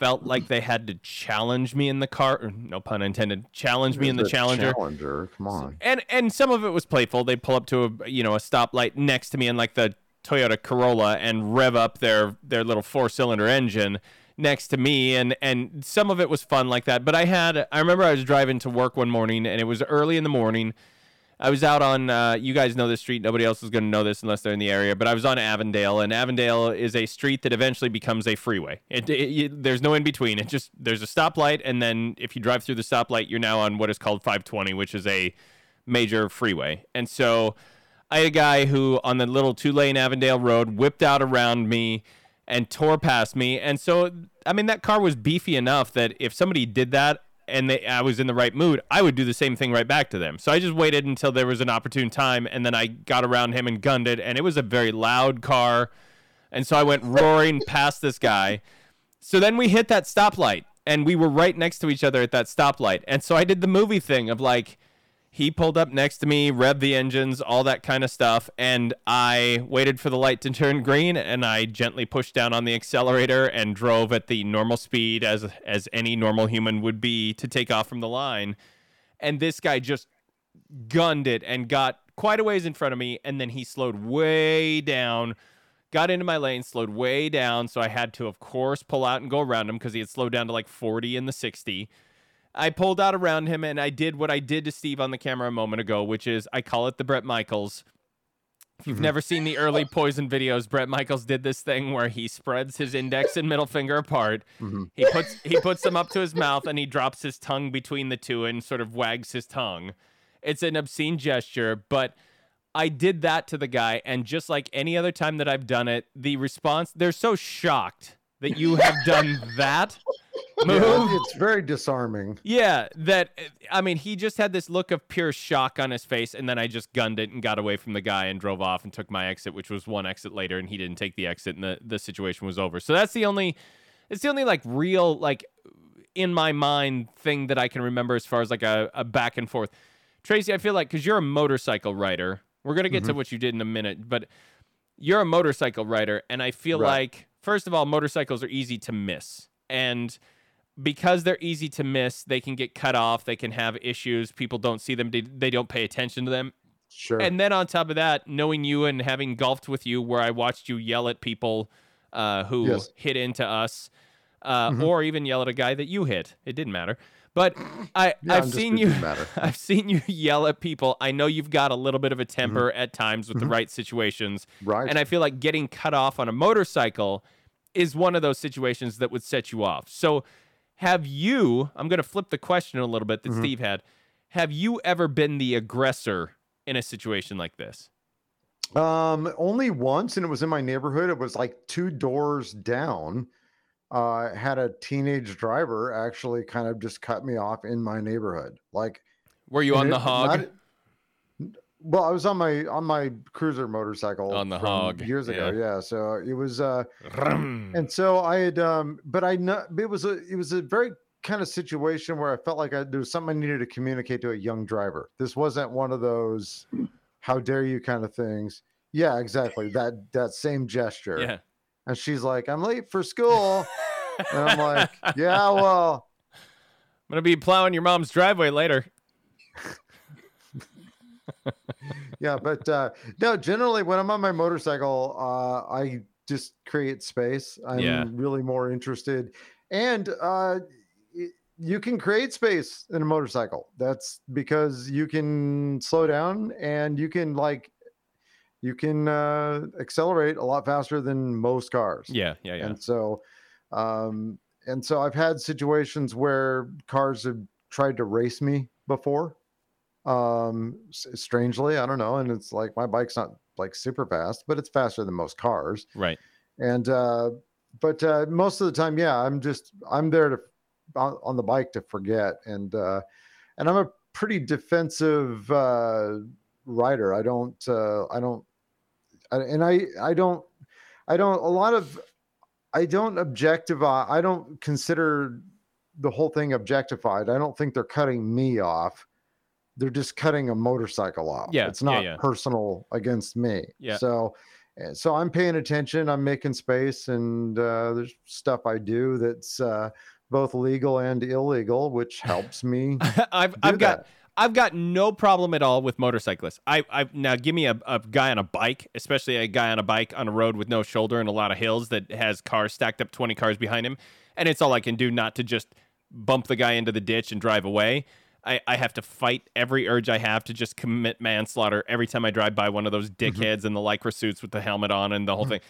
[SPEAKER 1] felt like they had to challenge me in the car. No pun intended. Challenge me in the Challenger.
[SPEAKER 3] Challenger, come on.
[SPEAKER 1] and and some of it was playful. They'd pull up to a you know a stoplight next to me in like the Toyota Corolla and rev up their their little four cylinder engine next to me and and some of it was fun like that. But I had I remember I was driving to work one morning and it was early in the morning. I was out on uh, you guys know this street. Nobody else is going to know this unless they're in the area. But I was on Avondale, and Avondale is a street that eventually becomes a freeway. It, it, it- there's no in between. It just there's a stoplight, and then if you drive through the stoplight, you're now on what is called 520, which is a major freeway. And so I had a guy who on the little two lane Avondale road whipped out around me and tore past me. And so I mean that car was beefy enough that if somebody did that and they, I was in the right mood, I would do the same thing right back to them. So I just waited until there was an opportune time and then I got around him and gunned it and it was a very loud car. And so I went roaring past this guy. So then we hit that stoplight and we were right next to each other at that stoplight. And so I did the movie thing of like he pulled up next to me, revved the engines, all that kind of stuff, and I waited for the light to turn green and I gently pushed down on the accelerator and drove at the normal speed as as any normal human would be to take off from the line. And this guy just gunned it and got quite a ways in front of me and then he slowed way down got into my lane slowed way down so i had to of course pull out and go around him because he had slowed down to like 40 in the 60 i pulled out around him and i did what i did to steve on the camera a moment ago which is i call it the Bret Michaels. If you've mm-hmm. never seen the early poison videos Bret Michaels did this thing where he spreads his index and middle finger apart. Mm-hmm. He puts he puts them up to his mouth and he drops his tongue between the two and sort of wags his tongue. It's an obscene gesture, but I did that to the guy, and just like any other time that I've done it, the response they're so shocked that you have done that move.
[SPEAKER 3] Yeah, it's very disarming.
[SPEAKER 1] Yeah, that I mean, he just had this look of pure shock on his face, and then I just gunned it and got away from the guy and drove off and took my exit, which was one exit later, and he didn't take the exit, and the the situation was over. So that's the only, it's the only like real like in my mind thing that I can remember as far as like a, a back and forth. Tracy, I feel like because you're a motorcycle rider, we're gonna get to mm-hmm. what you did in a minute, but you're a motorcycle rider, and I feel
[SPEAKER 3] Right.
[SPEAKER 1] like first of all, motorcycles are easy to miss, and because they're easy to miss, they can get cut off, they can have issues, people don't see them, they, they don't pay attention to them.
[SPEAKER 3] Sure.
[SPEAKER 1] And then on top of that, knowing you and having golfed with you, where I watched you yell at people uh, who
[SPEAKER 3] Yes.
[SPEAKER 1] hit into us, uh, or even yell at a guy that you hit, it didn't matter. But I,
[SPEAKER 3] Yeah,
[SPEAKER 1] I've
[SPEAKER 3] I'm
[SPEAKER 1] seen you. I've seen you yell at people. I know you've got a little bit of a temper at times with the right situations,
[SPEAKER 3] Right.
[SPEAKER 1] and I feel like getting cut off on a motorcycle is one of those situations that would set you off. So, have you? I'm going to flip the question a little bit that Steve had. Have you ever been the aggressor in a situation like this?
[SPEAKER 3] Um, only once, and it was in my neighborhood. It was like two doors down. Uh, had a teenage driver actually kind of just cut me off in my neighborhood. Like,
[SPEAKER 1] Were you on
[SPEAKER 3] it-
[SPEAKER 1] the hog?
[SPEAKER 3] not- well, I was on my on my cruiser motorcycle
[SPEAKER 1] On the hog,
[SPEAKER 3] years ago.
[SPEAKER 1] yeah.
[SPEAKER 3] Yeah, so it was. uh
[SPEAKER 1] Rum.
[SPEAKER 3] and so I had, um, but I know it was a it was a very kind of situation where I felt like I, there was something I needed to communicate to a young driver. This wasn't one of those "how dare you" kind of things. Yeah, exactly. That that same gesture.
[SPEAKER 1] yeah.
[SPEAKER 3] And she's like, "I'm late for school," and I'm like, "Yeah, well,
[SPEAKER 1] I'm gonna be plowing your mom's driveway later.
[SPEAKER 3] yeah." But uh, no, generally when I'm on my motorcycle, uh, I just create space. I'm
[SPEAKER 1] Yeah.
[SPEAKER 3] really more interested, and uh, you can create space in a motorcycle. That's because you can slow down and you can like you can uh, accelerate a lot faster than most cars.
[SPEAKER 1] Yeah, yeah, yeah.
[SPEAKER 3] And so, um, and so I've had situations where cars have tried to race me before. Um, strangely, I don't know. And it's like my bike's not like super fast, but it's faster than most cars.
[SPEAKER 1] Right.
[SPEAKER 3] And, uh, but, uh, most of the time, yeah, I'm just, I'm there to, on, on the bike to forget. And, uh, and I'm a pretty defensive, uh, rider. I don't, uh, I don't, and I I don't I don't a lot of I don't objectify I don't consider the whole thing objectified. I don't think they're cutting me off. They're just cutting a motorcycle off.
[SPEAKER 1] Yeah,
[SPEAKER 3] it's not
[SPEAKER 1] yeah.
[SPEAKER 3] personal against me.
[SPEAKER 1] Yeah.
[SPEAKER 3] So eh, so I'm paying attention. I'm making space, and uh, there's stuff I do that's uh, both legal and illegal, which helps me.
[SPEAKER 1] I've I've got. I've got no problem at all with motorcyclists. I I now give me a, a guy on a bike, especially a guy on a bike on a road with no shoulder and a lot of hills that has cars stacked up 20 cars behind him, and it's all I can do not to just bump the guy into the ditch and drive away. I, I have to fight every urge I have to just commit manslaughter every time I drive by one of those dickheads in the lycra suits with the helmet on and the whole thing.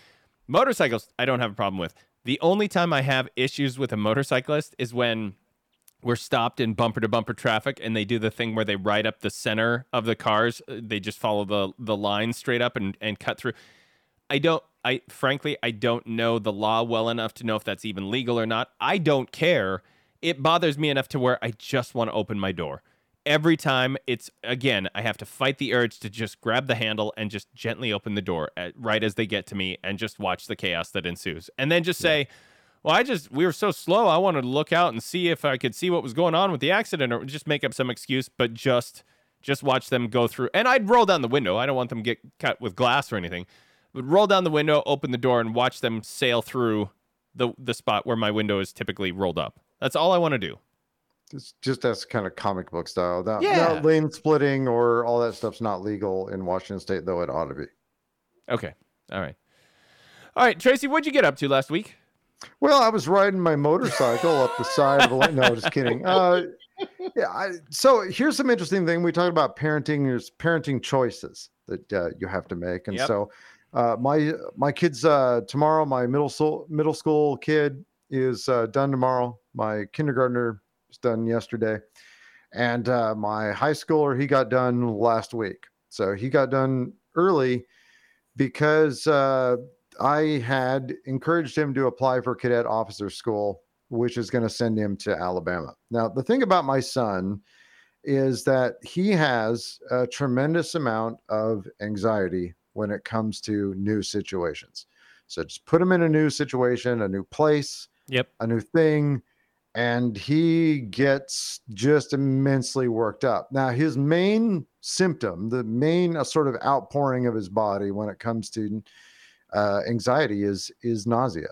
[SPEAKER 1] Motorcycles, I don't have a problem with. The only time I have issues with a motorcyclist is when we're stopped in bumper to bumper traffic and they do the thing where they ride up the center of the cars. Uh, they just follow the the line straight up and and cut through. I don't i frankly i don't know the law well enough to know if that's even legal or not. I don't care it bothers me enough to where i just want to open my door every time it's again i have to fight the urge to just grab the handle and just gently open the door at, right as they get to me and just watch the chaos that ensues and then just say well, I just we were so slow. I wanted to look out and see if I could see what was going on with the accident, or just make up some excuse, but just just watch them go through. And I'd roll down the window. I don't want them to get cut with glass or anything, but roll down the window, open the door, and watch them sail through the the spot where my window is typically rolled up. That's all I want to do.
[SPEAKER 3] It's just as kind of comic book style. That,
[SPEAKER 1] Yeah.
[SPEAKER 3] that lane splitting or all that stuff's not legal in Washington State, though it ought to be.
[SPEAKER 1] Okay. All right. All right, Tracy, what'd you get up to last week?
[SPEAKER 3] Well, I was riding my motorcycle up the side of the lane. No, just kidding. Uh, yeah. I, so here's some interesting thing. We talked about parenting. There's parenting choices that uh, you have to make, and
[SPEAKER 1] Yep.
[SPEAKER 3] so uh, my my kids uh, tomorrow. My middle school middle school kid is uh, done tomorrow. My kindergartner is done yesterday, and uh, my high schooler he got done last week. So he got done early because uh, I had encouraged him to apply for cadet officer school, which is going to send him to Alabama. Now, the thing about my son is that he has a tremendous amount of anxiety when it comes to new situations. So just put him in a new situation, a new place,
[SPEAKER 1] Yep.
[SPEAKER 3] a new thing, and he gets just immensely worked up. Now, his main symptom, the main uh, sort of outpouring of his body when it comes to uh, anxiety is is nausea.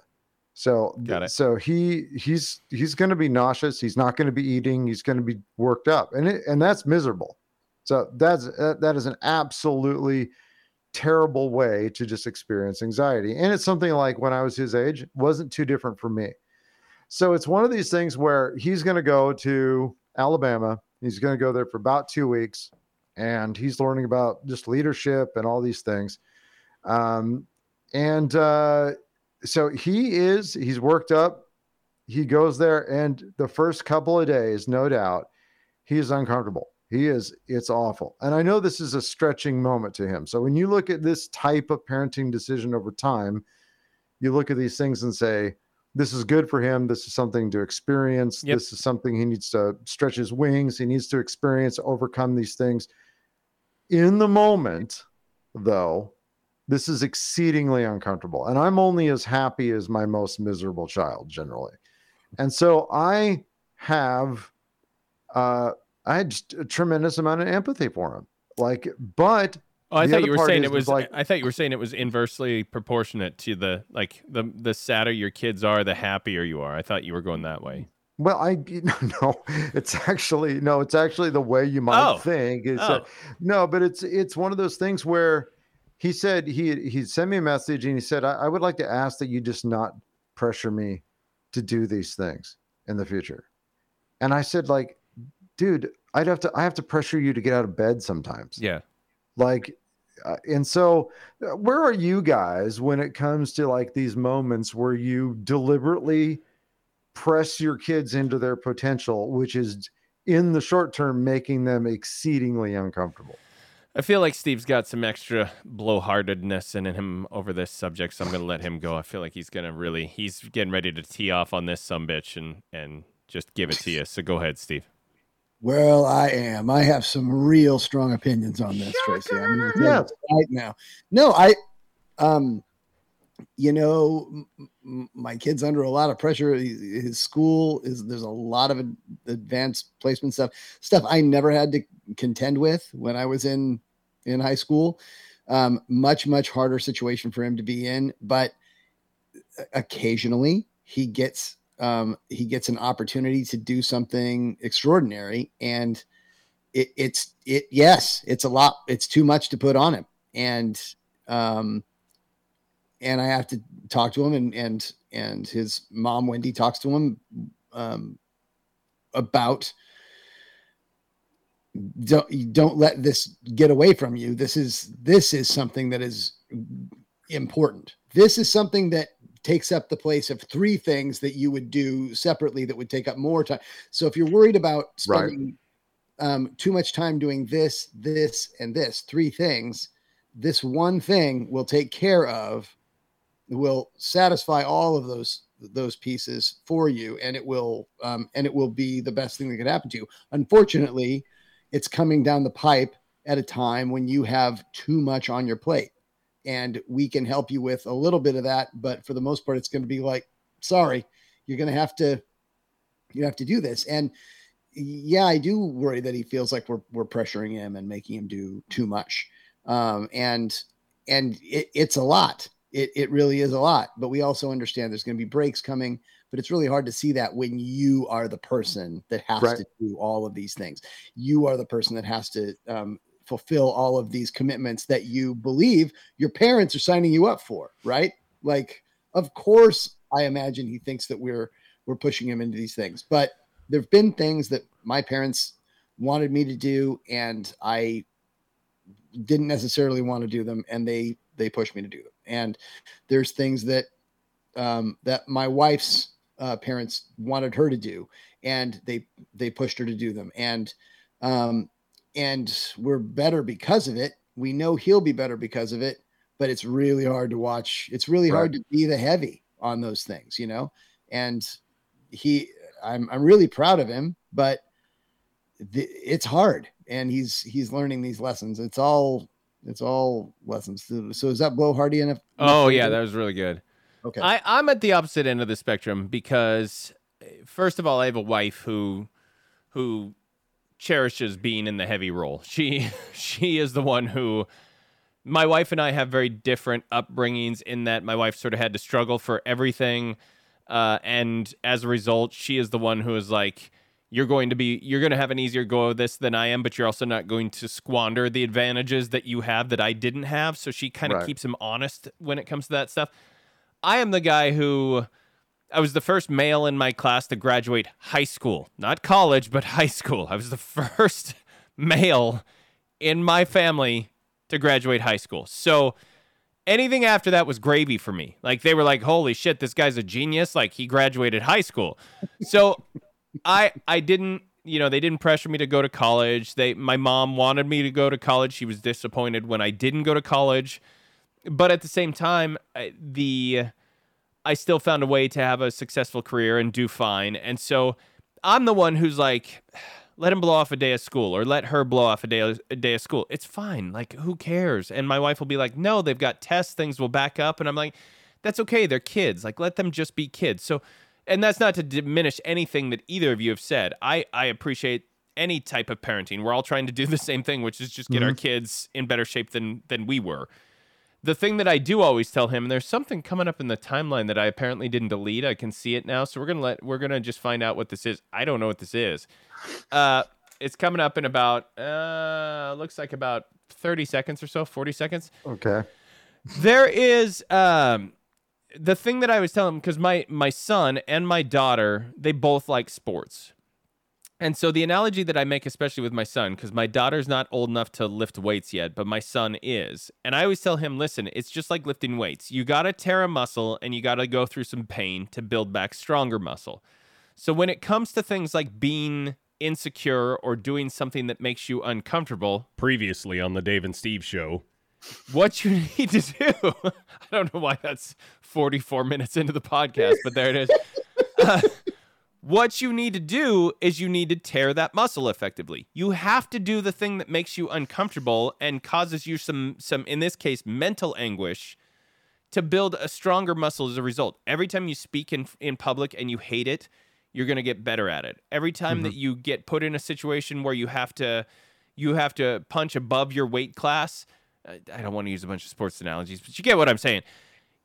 [SPEAKER 3] So th-
[SPEAKER 1] Got it.
[SPEAKER 3] so he he's he's going to be nauseous. He's not going to be eating. He's going to be worked up, and it, and that's miserable. So that's uh, that is an absolutely terrible way to just experience anxiety. And it's something like when I was his age, wasn't too different for me. So it's one of these things where he's going to go to Alabama. He's going to go there for about two weeks, and he's learning about just leadership and all these things. Um, and uh, so he is he's worked up. He goes there, and the first couple of days, no doubt, he is uncomfortable. He is, it's awful. And I know this is a stretching moment to him. So when you look at this type of parenting decision over time, you look at these things and say, this is good for him. This is something to experience.
[SPEAKER 1] Yep.
[SPEAKER 3] This is something he needs to stretch his wings. He needs to experience, overcome these things. In the moment, though, this is exceedingly uncomfortable. And I'm only as happy as my most miserable child generally. And so I have uh I had just a tremendous amount of empathy for him. Like, but
[SPEAKER 1] Oh, I
[SPEAKER 3] The
[SPEAKER 1] thought you were saying
[SPEAKER 3] is-
[SPEAKER 1] it was
[SPEAKER 3] like-
[SPEAKER 1] I thought you were saying it was inversely proportionate to the like the the sadder your kids are, the happier you are. I thought you were going that way.
[SPEAKER 3] well, I no, it's actually no, it's actually the way you might
[SPEAKER 1] Oh.
[SPEAKER 3] think. It's
[SPEAKER 1] Oh.
[SPEAKER 3] no, but it's it's one of those things where he said he he sent me a message and he said I, I would like to ask that you just not pressure me to do these things in the future. And I said like, dude, I'd have to I have to pressure you to get out of bed sometimes.
[SPEAKER 1] Yeah.
[SPEAKER 3] Like uh, and so uh, where are you guys when it comes to like these moments where you deliberately press your kids into their potential which is in the short term making them exceedingly uncomfortable
[SPEAKER 1] I feel like Steve's got some extra blowhardedness in him over this subject, so I'm gonna let him go. I feel like he's gonna really he's getting ready to tee off on this some bitch and and just give it to you. So go ahead, Steve.
[SPEAKER 2] Well, I am. I have some real strong opinions on this, Tracy. I'm going to tell
[SPEAKER 3] Yeah.
[SPEAKER 2] you right now. No, I um, you know, m- my kid's under a lot of pressure. His school is there's a lot of advanced placement stuff, stuff I never had to contend with when I was in in high school. Um, much much harder situation for him to be in, but occasionally he gets um, he gets an opportunity to do something extraordinary, and it, it's it yes, it's a lot. It's too much to put on him, and um, and I have to talk to him, and and and his mom Wendy talks to him um, about don't don't let this get away from you. This is this is something that is important. This is something that takes up the place of three things that you would do separately that would take up more time. So if you're worried about spending right. um, too much time doing this, this, and this, three things, this one thing will take care of, will satisfy all of those those pieces for you, and it will um, and it will be the best thing that could happen to you. Unfortunately, it's coming down the pipe at a time when you have too much on your plate and we can help you with a little bit of that but for the most part it's going to be like sorry you're going to have to you have to do this. And yeah i do worry that he feels like we're, we're pressuring him and making him do too much. Um, and and it, it's a lot. It, it really is a lot but we also understand there's going to be breaks coming but it's really hard to see that when you are the person that has right. to do all of these things. You are the person that has to um, fulfill all of these commitments that you believe your parents are signing you up for, right? Like, of course, I imagine he thinks that we're we're pushing him into these things, but there've been things that my parents wanted me to do, and I didn't necessarily want to do them, and they they pushed me to do them. And there's things that um, that my wife's uh, parents wanted her to do, and they they pushed her to do them. And um, and we're better because of it. We know he'll be better because of it, but it's really hard to watch. It's really right. hard to be the heavy on those things, you know. And he, I'm, I'm really proud of him, but the, it's hard, and he's he's learning these lessons. It's all it's all lessons. So, so is that blow hardy enough?
[SPEAKER 1] Oh yeah, that was really good.
[SPEAKER 2] Okay,
[SPEAKER 1] I, I'm at the opposite end of the spectrum because, eh, first of all, I have a wife who who cherishes being in the heavy role. She she is the one who my wife and I have very different upbringings in that my wife sort of had to struggle for everything uh, and as a result she is the one who is like you're going to be you're going to have an easier go of this than I am but you're also not going to squander the advantages that you have that I didn't have so she kind of right. keeps him honest when it comes to that stuff. I am the guy who I was the first male in my class to graduate high school, not college, but high school. I was the first male in my family to graduate high school. So anything after that was gravy for me. Like they were like, "Holy shit, this guy's a genius! Like he graduated high school." So I I didn't, you know, they didn't pressure me to go to college. They my mom wanted me to go to college. She was disappointed when I didn't go to college. But at the same time, the I still found a way to have a successful career and do fine. And so I'm the one who's like, let him blow off a day of school or let her blow off a day, a day of school. It's fine. Like, who cares? And my wife will be like, no, they've got tests, things will back up. And I'm like, that's okay. They're kids. Like, let them just be kids. So, and that's not to diminish anything that either of you have said. I, I appreciate any type of parenting. We're all trying to do the same thing, which is just get mm-hmm. our kids in better shape than than we were the thing that I do always tell him, and there's something coming up in the timeline that I apparently didn't delete. I can see it now, so we're gonna let we're gonna just find out what this is. I don't know what this is. Uh, it's coming up in about uh, looks like about 30 seconds or so, 40 seconds.
[SPEAKER 3] Okay.
[SPEAKER 1] There is um the thing that I was telling him because my my son and my daughter they both like sports. And so the analogy that I make, especially with my son, because my daughter's not old enough to lift weights yet, but my son is. And I always tell him, listen, it's just like lifting weights. You got to tear a muscle and you got to go through some pain to build back stronger muscle. So when it comes to things like being insecure or doing something that makes you uncomfortable, previously on the Dave and Steve show, what you need to do, I don't know why that's 44 minutes into the podcast, but there it is. Uh, what you need to do is you need to tear that muscle effectively. You have to do the thing that makes you uncomfortable and causes you some some in this case mental anguish to build a stronger muscle as a result. Every time you speak in in public and you hate it, you're going to get better at it. Every time that mm-hmm. you get put in a situation where you have to you have to punch above your weight class, I I don't want to use a bunch of sports analogies, but you get what I'm saying.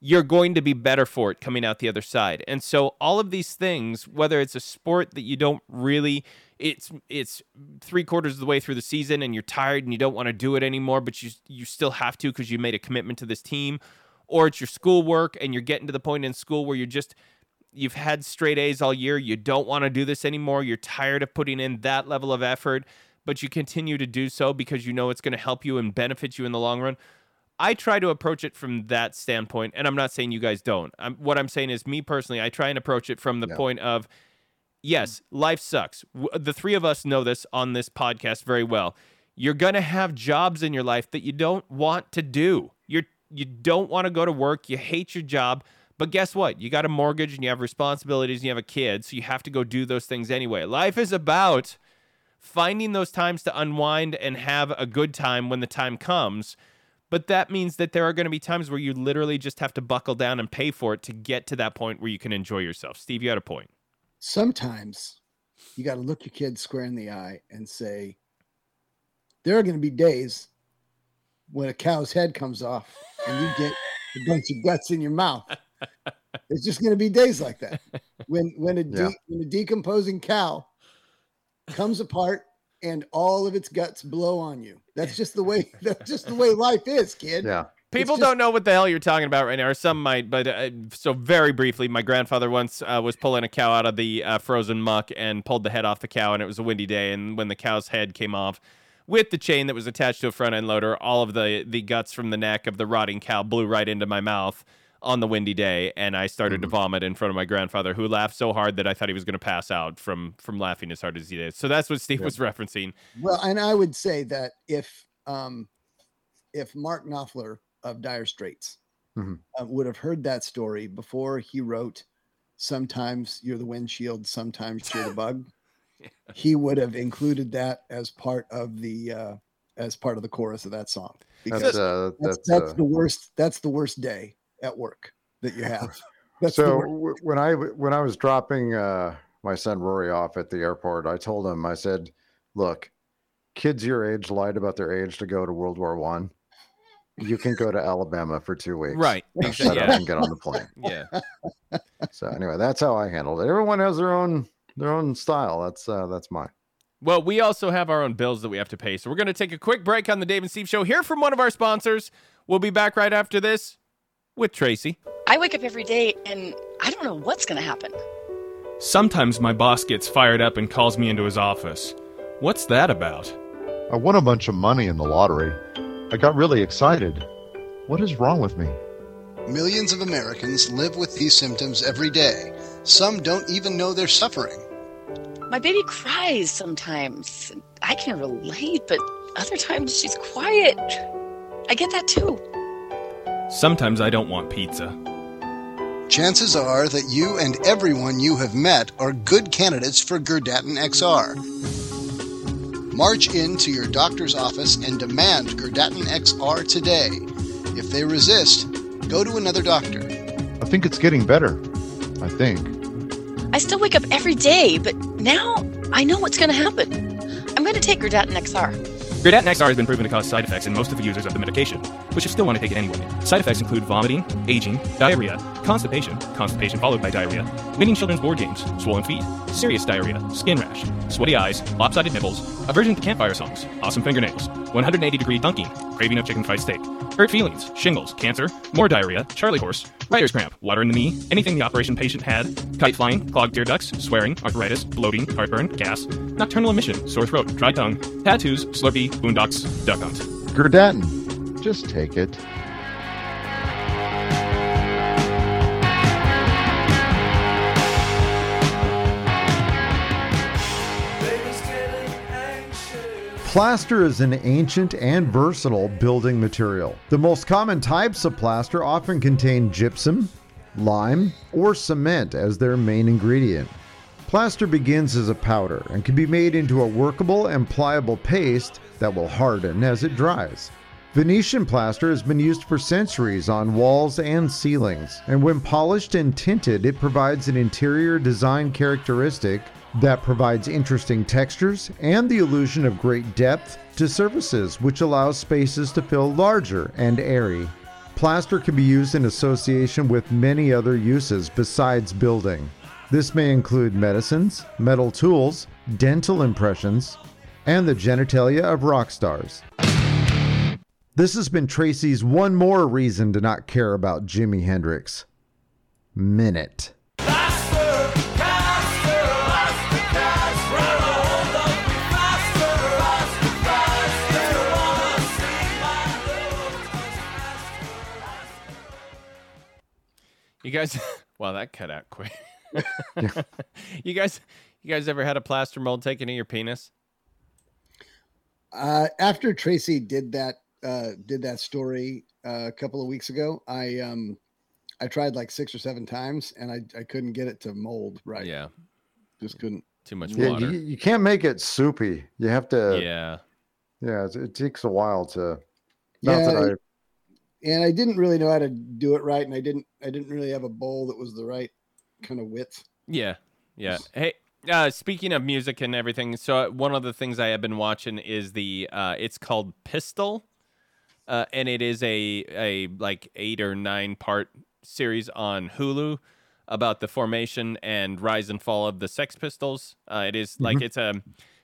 [SPEAKER 1] You're going to be better for it coming out the other side. And so all of these things, whether it's a sport that you don't really it's it's three quarters of the way through the season and you're tired and you don't want to do it anymore, but you you still have to because you made a commitment to this team, or it's your schoolwork and you're getting to the point in school where you're just you've had straight A's all year, you don't want to do this anymore, you're tired of putting in that level of effort, but you continue to do so because you know it's going to help you and benefit you in the long run. I try to approach it from that standpoint, and I'm not saying you guys don't. I'm, what I'm saying is, me personally, I try and approach it from the
[SPEAKER 3] Yeah.
[SPEAKER 1] point of, yes, life sucks. W- The three of us know this on this podcast very well. You're gonna have jobs in your life that you don't want to do. You're you don't want to go to work. You hate your job. But guess what? You got a mortgage and you have responsibilities and you have a kid, so you have to go do those things anyway. Life is about finding those times to unwind and have a good time when the time comes. But that means that there are going to be times where you literally just have to buckle down and pay for it to get to that point where you can enjoy yourself. Steve, you had a point.
[SPEAKER 2] Sometimes you got to look your kid square in the eye and say, there are going to be days when a cow's head comes off and you get a bunch of guts in your mouth. It's just going to be days like that. When when a de-
[SPEAKER 3] Yeah.
[SPEAKER 2] when a decomposing cow comes apart and all of its guts blow on you. That's just the way. That's just the way life is, kid.
[SPEAKER 3] Yeah.
[SPEAKER 1] People
[SPEAKER 2] just-
[SPEAKER 1] don't know what the hell you're talking about right now, or some might. But uh, so very briefly, my grandfather once uh, was pulling a cow out of the uh, frozen muck and pulled the head off the cow, and it was a windy day. And when the cow's head came off, with the chain that was attached to a front end loader, all of the the guts from the neck of the rotting cow blew right into my mouth on the windy day, and I started to vomit in front of my grandfather, who laughed so hard that I thought he was going to pass out from from laughing as hard as he did. So that's what Steve was referencing.
[SPEAKER 2] Well, and I would say that if um, if Mark Knopfler of Dire Straits
[SPEAKER 3] Mhm.
[SPEAKER 2] uh, would have heard that story before he wrote "Sometimes You're the Windshield, Sometimes You're the Bug," he would have included that as part of the uh, as part of the chorus of that song because
[SPEAKER 3] That's
[SPEAKER 2] that's
[SPEAKER 3] uh
[SPEAKER 2] that's,
[SPEAKER 3] that's, uh,
[SPEAKER 2] the worst that's the worst day at work that you have. That's
[SPEAKER 3] so w- when I w- when I was dropping uh, my son Rory off at the airport, I told him I said, "Look, kids your age lied about their age to go to World War One. You can go to Alabama for two weeks,
[SPEAKER 1] Right.
[SPEAKER 3] Now Shut up
[SPEAKER 1] Yeah.
[SPEAKER 3] and get on the plane."
[SPEAKER 1] Yeah.
[SPEAKER 3] So anyway, that's how I handled it. Everyone has their own their own style. That's uh, that's mine.
[SPEAKER 1] Well, we also have our own bills that we have to pay. So we're going to take a quick break on the Dave and Steve show. Hear from one of our sponsors. We'll be back right after this with Tracy.
[SPEAKER 5] I wake up every day and I don't know what's going to happen.
[SPEAKER 6] Sometimes my boss gets fired up and calls me into his office. What's that about?
[SPEAKER 7] I won a bunch of money in the lottery. I got really excited. What is wrong with me?
[SPEAKER 8] Millions of Americans live with these symptoms every day. Some don't even know they're suffering.
[SPEAKER 5] My baby cries sometimes. I can relate, but other times she's quiet. I get that too.
[SPEAKER 6] Sometimes I don't want pizza.
[SPEAKER 8] Chances are that you and everyone you have met are good candidates for Gerdatin XR. March into your doctor's office and demand Gerdatin XR today. If they resist, go to another doctor.
[SPEAKER 7] I think it's getting better. I think.
[SPEAKER 5] I still wake up every day, but now I know what's going to happen. I'm going to take Gerdatin XR.
[SPEAKER 6] Gerdatin XR has been proven to cause side effects in most of the users of the medication, but you still want to take it anyway. Side effects include vomiting, aging, diarrhea, constipation, constipation followed by diarrhea, winning children's board games, swollen feet, serious diarrhea, skin rash, sweaty eyes, lopsided nipples, aversion to campfire songs, awesome fingernails, 180 degree dunking, craving of chicken fried steak, hurt feelings, shingles, cancer, more diarrhea, Charlie horse, writer's cramp, water in the knee, anything the operation patient had, kite flying, clogged tear ducts, swearing, arthritis, bloating, heartburn, gas, nocturnal emission, sore throat, dry tongue, tattoos, slurpee, boondocks, duck hunt.
[SPEAKER 7] Gerdatin. Just take it.
[SPEAKER 4] Plaster is an ancient and versatile building material. The most common types of plaster often contain gypsum, lime, or cement as their main ingredient. Plaster begins as a powder and can be made into a workable and pliable paste that will harden as it dries. Venetian plaster has been used for centuries on walls and ceilings, and when polished and tinted, it provides an interior design characteristic that provides interesting textures and the illusion of great depth to surfaces, which allows spaces to feel larger and airy. Plaster can be used in association with many other uses besides building. This may include medicines, metal tools, dental impressions, and the genitalia of rock stars. This has been Tracy's one more reason to not care about Jimi Hendrix. Minute.
[SPEAKER 1] You guys, well, that cut out quick. you guys, you guys ever had a plaster mold taken in your penis?
[SPEAKER 2] Uh, after Tracy did that uh, did that story uh, a couple of weeks ago, I um I tried like six or seven times and I I couldn't get it to mold right.
[SPEAKER 1] Yeah,
[SPEAKER 2] Just couldn't.
[SPEAKER 1] too much
[SPEAKER 3] Yeah,
[SPEAKER 1] water.
[SPEAKER 3] you, you can't make it soupy. You have to.
[SPEAKER 1] yeah.
[SPEAKER 3] Yeah, it, it takes a while to. Not
[SPEAKER 2] Yeah,
[SPEAKER 3] that I.
[SPEAKER 2] and I didn't really know how to do it right, and I didn't I didn't really have a bowl that was the right kind of width.
[SPEAKER 1] Yeah, yeah. Hey, uh, speaking of music and everything, so uh, one of the things I have been watching is the uh, it's called Pistol, uh, and it is a a like eight or nine part series on Hulu about the formation and rise and fall of the Sex Pistols. Uh, it is like it's a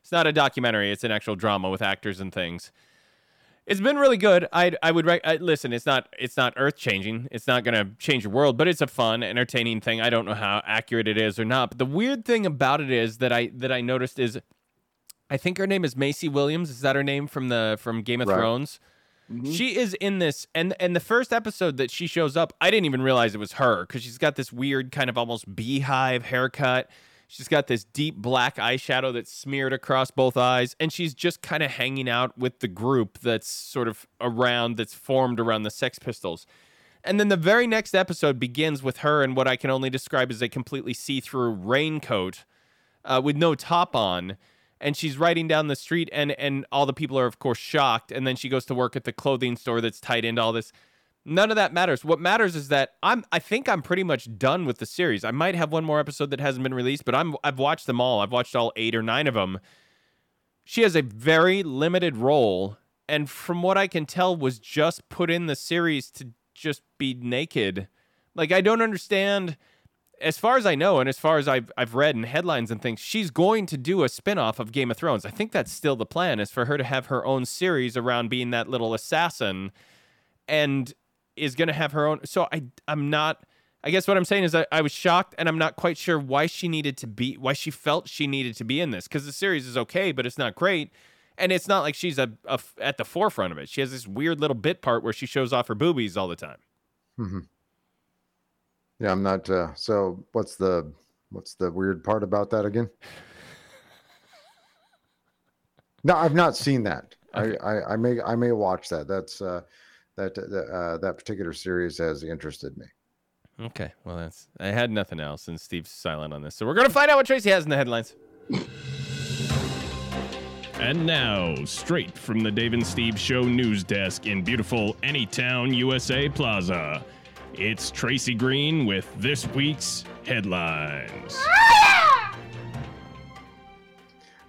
[SPEAKER 1] it's not a documentary; it's an actual drama with actors and things. It's been really good. I I would rec- I, listen. It's not it's not earth changing. It's not gonna change your world, but it's a fun, entertaining thing. I don't know how accurate it is or not. But the weird thing about it is that I that I noticed is, I think her name is Maisie Williams. Is that her name from the from Game of
[SPEAKER 3] Right.
[SPEAKER 1] Thrones? Mm-hmm. She is in this, and and the first episode that she shows up, I didn't even realize it was her because she's got this weird kind of almost beehive haircut. She's got this deep black eyeshadow that's smeared across both eyes, and she's just kind of hanging out with the group that's sort of around, that's formed around the Sex Pistols. And then the very next episode begins with her in what I can only describe as a completely see through raincoat uh, with no top on. And she's riding down the street, and, and all the people are, of course, shocked. And then she goes to work at the clothing store that's tied into all this. None of that matters. What matters is that I'm I think I'm pretty much done with the series. I might have one more episode that hasn't been released, but I'm I've watched them all. I've watched all 8 or 9 of them. She has a very limited role and from what I can tell was just put in the series to just be naked. Like I don't understand as far as I know and as far as I've I've read in headlines and things, she's going to do a spin-off of Game of Thrones. I think that's still the plan is for her to have her own series around being that little assassin and is going to have her own so I I'm not I guess what I'm saying is I, I was shocked and I'm not quite sure why she needed to be why she felt she needed to be in this cuz the series is okay but it's not great and it's not like she's a at the forefront of it. She has this weird little bit part where she shows off her boobies all the time.
[SPEAKER 3] Mm-hmm. Yeah, I'm not. Uh, so what's the what's the weird part about that again? No, I've not seen that.
[SPEAKER 1] Okay.
[SPEAKER 3] I, I I may I may watch that. That's uh, that uh, that particular series has interested me.
[SPEAKER 1] Okay, well that's I had nothing else and Steve's silent on this. So we're going to find out what Tracy has in the headlines.
[SPEAKER 6] And now, straight from the Dave and Steve Show news desk in beautiful Anytown, USA Plaza, it's Tracy Green with this week's headlines.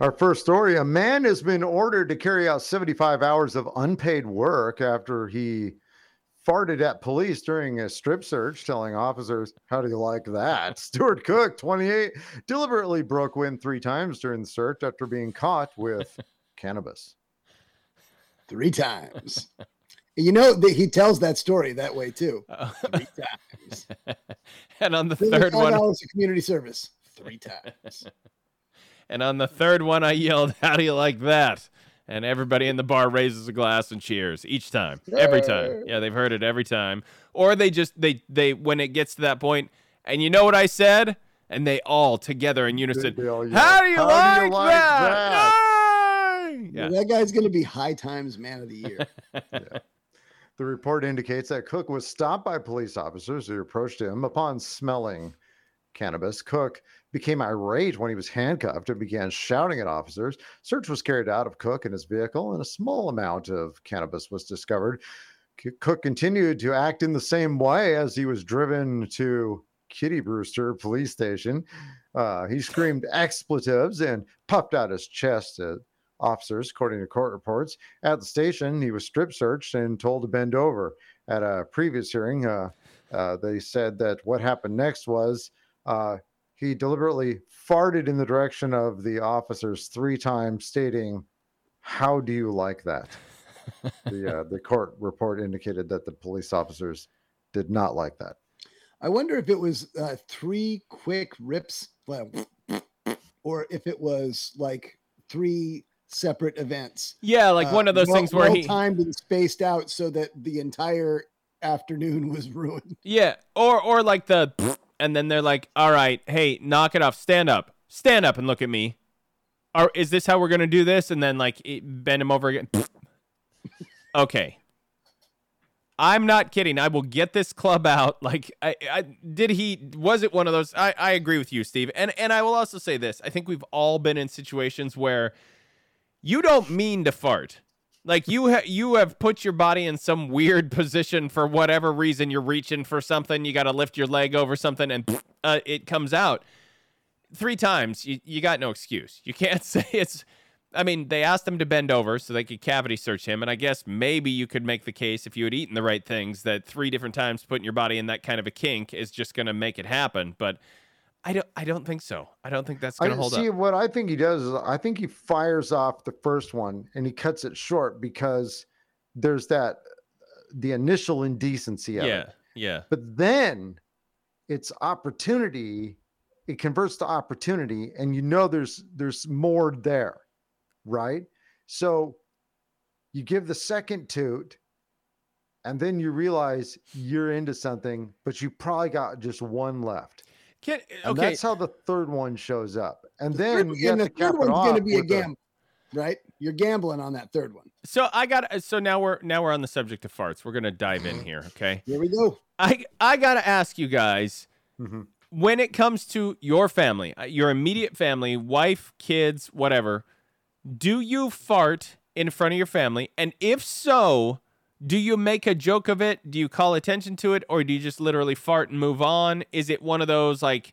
[SPEAKER 3] Our first story: A man has been ordered to carry out 75 hours of unpaid work after he farted at police during a strip search, telling officers, How do you like that? Stuart Cook, 28, deliberately broke wind three times during the search after being caught with cannabis.
[SPEAKER 2] Three times. you know that he tells that story that way too. Oh. Three times.
[SPEAKER 1] and on the
[SPEAKER 2] Third
[SPEAKER 1] one
[SPEAKER 2] of community service. Three times.
[SPEAKER 1] And on the third one I yelled, "How do you like that?" And everybody in the bar raises a glass and cheers each time. Every time. Yeah, they've heard it every time. Or they just they they when it gets to that point and you know what I said? And they all together in unison.
[SPEAKER 3] they all yell,
[SPEAKER 1] How do you,
[SPEAKER 3] "How
[SPEAKER 1] like,
[SPEAKER 3] do you like
[SPEAKER 1] that? Yay!" Yeah.
[SPEAKER 2] That guy's going to be high times man of the year.
[SPEAKER 3] The report indicates that Cook was stopped by police officers who approached him upon smelling cannabis. Cook became irate when he was handcuffed and began shouting at officers. Search was carried out of Cook and his vehicle, and a small amount of cannabis was discovered. Cook continued to act in the same way as he was driven to Kittybrewster Police Station. Uh, he screamed expletives and puffed out his chest at officers, according to court reports. At the station, he was strip searched and told to bend over. At a previous hearing, uh, uh, they said that what happened next was uh, he deliberately farted in the direction of the officers three times, stating, "How do you like that?" the uh, the court report indicated that the police officers did not like that.
[SPEAKER 2] I wonder if it was uh, three quick rips, like, or if it was like three separate events.
[SPEAKER 1] Yeah, like one of those
[SPEAKER 2] well,
[SPEAKER 1] things where
[SPEAKER 2] well
[SPEAKER 1] he
[SPEAKER 2] timed and spaced out so that the entire afternoon was ruined.
[SPEAKER 1] Yeah, or or like the and then they're like, "All right, hey, knock it off. Stand up. Stand up and look at me." Or is this how we're going to do this? And then like bend him over again. okay. I'm not kidding. I will get this club out. Like, I, I did he was it one of those? I, I agree with you, Steve. And and I will also say this. I think we've all been in situations where you don't mean to fart. Like you ha- you have put your body in some weird position for whatever reason. You're reaching for something. You got to lift your leg over something, and uh, it comes out three times. You you got no excuse. You can't say it's. I mean, they asked him to bend over so they could cavity search him, and I guess maybe you could make the case if you had eaten the right things that three different times putting your body in that kind of a kink is just going to make it happen. But I don't. I don't think so. I don't think that's going to hold
[SPEAKER 3] see
[SPEAKER 1] up.
[SPEAKER 3] what I think he does is I think he fires off the first one and he cuts it short because there's that the initial indecency of
[SPEAKER 1] Yeah.
[SPEAKER 3] it.
[SPEAKER 1] Yeah.
[SPEAKER 3] But then it's opportunity, it converts to opportunity, and you know there's there's more there, right? So you give the second toot, and then you realize you're into something, but you probably got just one left.
[SPEAKER 1] Can,
[SPEAKER 3] And
[SPEAKER 1] okay.
[SPEAKER 3] that's how the third one shows up. And
[SPEAKER 2] The
[SPEAKER 3] then
[SPEAKER 2] third-
[SPEAKER 3] you have
[SPEAKER 2] and the third one's going to be a
[SPEAKER 3] with a-
[SPEAKER 2] gamble, right? You're gambling on that third one.
[SPEAKER 1] So I got so now we're now we're on the subject of farts. We're gonna dive in here, okay?
[SPEAKER 2] Here we go.
[SPEAKER 1] I I gotta ask you guys
[SPEAKER 3] Mhm.
[SPEAKER 1] when it comes to your family, uh, your immediate family, wife, kids, whatever. Do you fart in front of your family? And if so, do you make a joke of it? Do you call attention to it, or do you just literally fart and move on? Is it one of those like?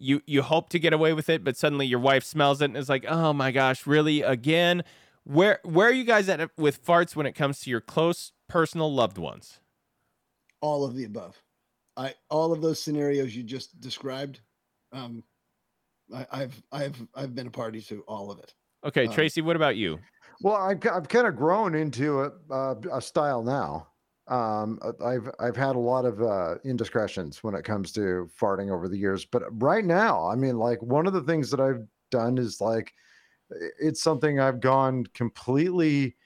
[SPEAKER 1] You, you hope to get away with it, but suddenly your wife smells it and is like, "Oh my gosh, really again?" Where where are you guys at with farts when it comes to your close personal loved ones?
[SPEAKER 2] All of the above. I all of those scenarios you just described. Um, I, I've I've I've been a party to all of it.
[SPEAKER 1] Okay,
[SPEAKER 2] Uh,
[SPEAKER 1] Tracy, what about you?
[SPEAKER 3] Well, I've, I've kind of grown into a, uh, a style now. Um, uh, I've I've had a lot of uh, indiscretions when it comes to farting over the years, but right now, I mean, like one of the things that I've done is like it's something I've gone completely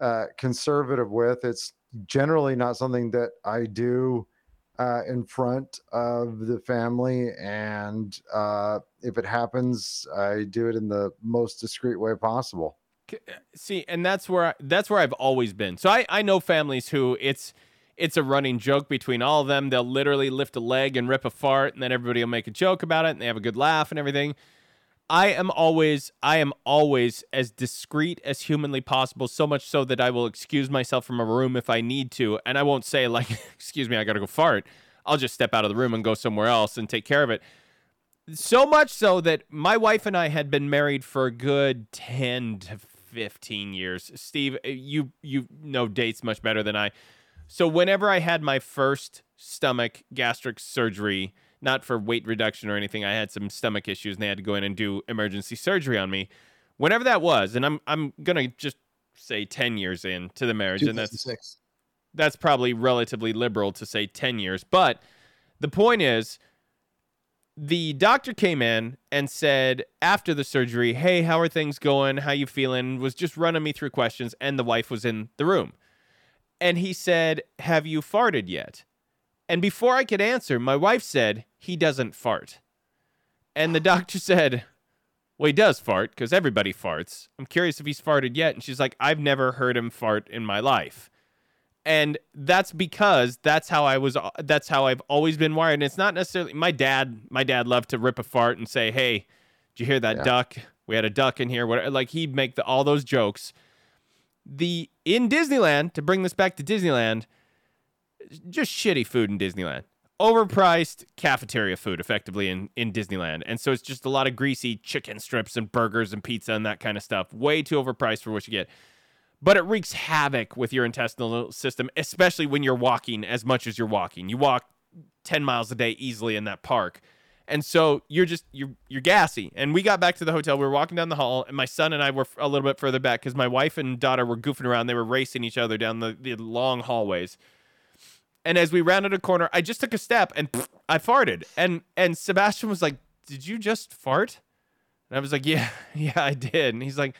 [SPEAKER 3] uh, conservative with. It's generally not something that I do uh, in front of the family, and uh, if it happens, I do it in the most discreet way possible.
[SPEAKER 1] Uh, See, and that's where I, that's where I've always been. So I I know families who it's it's a running joke between all of them. They'll literally lift a leg and rip a fart, and then everybody will make a joke about it, and they have a good laugh and everything. I am always I am always as discreet as humanly possible, so much so that I will excuse myself from a room if I need to, and I won't say like, "Excuse me, I got to go fart." I'll just step out of the room and go somewhere else and take care of it. So much so that my wife and I had been married for a good 10 to 15 years. Steve, uh, you you know dates much better than I. So whenever I had my first stomach gastric surgery, not for weight reduction or anything, I had some stomach issues and they had to go in and do emergency surgery on me. Whenever that was, and I'm I'm going to just say 10 years into the marriage and that's that's probably relatively liberal to say 10 years. But the point is, the doctor came in and said after the surgery, "Hey, how are things going? How you feeling?" Was just running me through questions, and the wife was in the room, and he said, "Have you farted yet?" And before I could answer, my wife said, "He doesn't fart," and the doctor said. Well, he does fart because everybody farts. I'm curious if he's farted yet. And she's like, I've never heard him fart in my life and that's because that's how I was. That's how I've always been wired. And it's not necessarily my dad. My dad loved to rip a fart and say, "Hey, did you hear that
[SPEAKER 3] Yeah.
[SPEAKER 1] duck? We had a duck in here." What like he'd make the, all those jokes. The in Disneyland to bring this back to Disneyland, just shitty food in Disneyland. Overpriced cafeteria food, effectively in in Disneyland, and so it's just a lot of greasy chicken strips and burgers and pizza and that kind of stuff. Way too overpriced for what you get but it wreaks havoc with your intestinal system, especially when you're walking as much as you're walking. You walk 10 miles a day easily in that park. And so you're just you're you're gassy. And we got back to the hotel. We were walking down the hall, and my son and I were a little bit further back because my wife and daughter were goofing around. They were racing each other down the, the long hallways. And as we rounded a corner, I just took a step and I farted. And and Sebastian was like, "Did you just fart?" And I was like, "Yeah, yeah, I did." And he's like,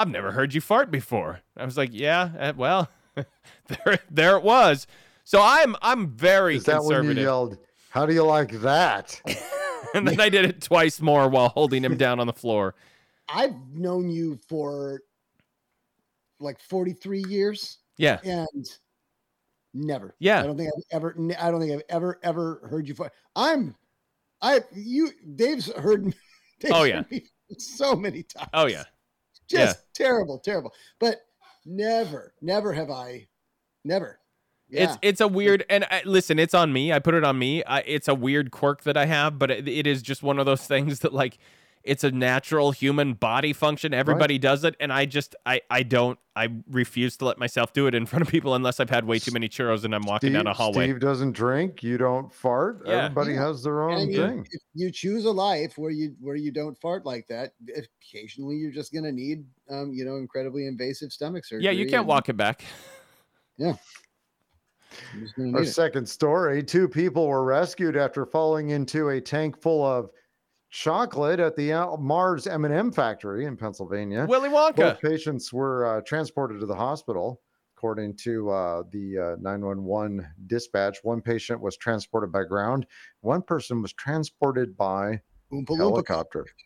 [SPEAKER 1] I've never heard you fart before. I was like, yeah, uh, well, there, there it was. So I'm, I'm very
[SPEAKER 3] Is that when you
[SPEAKER 1] conservative.
[SPEAKER 3] yelled, How do you like that?
[SPEAKER 1] and then I did it twice more while holding him down on the floor.
[SPEAKER 2] I've known you for like 43 years
[SPEAKER 1] Yeah,
[SPEAKER 2] and never.
[SPEAKER 1] Yeah.
[SPEAKER 2] I don't think I've ever I don't think I've ever ever heard you fart. I'm I you Dave's heard me Dave's
[SPEAKER 1] Oh,
[SPEAKER 2] heard
[SPEAKER 1] yeah.
[SPEAKER 2] me so many times.
[SPEAKER 1] Oh, yeah.
[SPEAKER 2] Just terrible, terrible. But never, never have I never. Yeah.
[SPEAKER 1] It's it's a weird and I, listen, it's on me. I put it on me. I, it's a weird quirk that I have, but it, it is just one of those things that like it's a natural human body function. Everybody does it, and I just I I don't I refuse to let myself do it in front of people unless I've had way too many churros and I'm walking
[SPEAKER 3] Steve,
[SPEAKER 1] down a hallway.
[SPEAKER 3] Steve doesn't drink. You don't fart.
[SPEAKER 1] Yeah.
[SPEAKER 3] Everybody
[SPEAKER 2] Yeah.
[SPEAKER 3] has their own
[SPEAKER 2] I mean,
[SPEAKER 3] thing.
[SPEAKER 2] if you choose a life where you where you don't fart like that, occasionally you're just gonna need um, you know, incredibly invasive stomach surgery.
[SPEAKER 1] Yeah, you can't
[SPEAKER 2] and
[SPEAKER 1] walk it back.
[SPEAKER 2] you're
[SPEAKER 3] Our second story two people were rescued after falling into a tank full of chocolate at the uh, Mars M&M factory in Pennsylvania.
[SPEAKER 1] Willy Wonka.
[SPEAKER 3] Both patients were uh, transported to the hospital. According to uh, the uh, 911 dispatch, one patient was transported by ground. One person was transported by
[SPEAKER 2] Oompa
[SPEAKER 3] helicopter.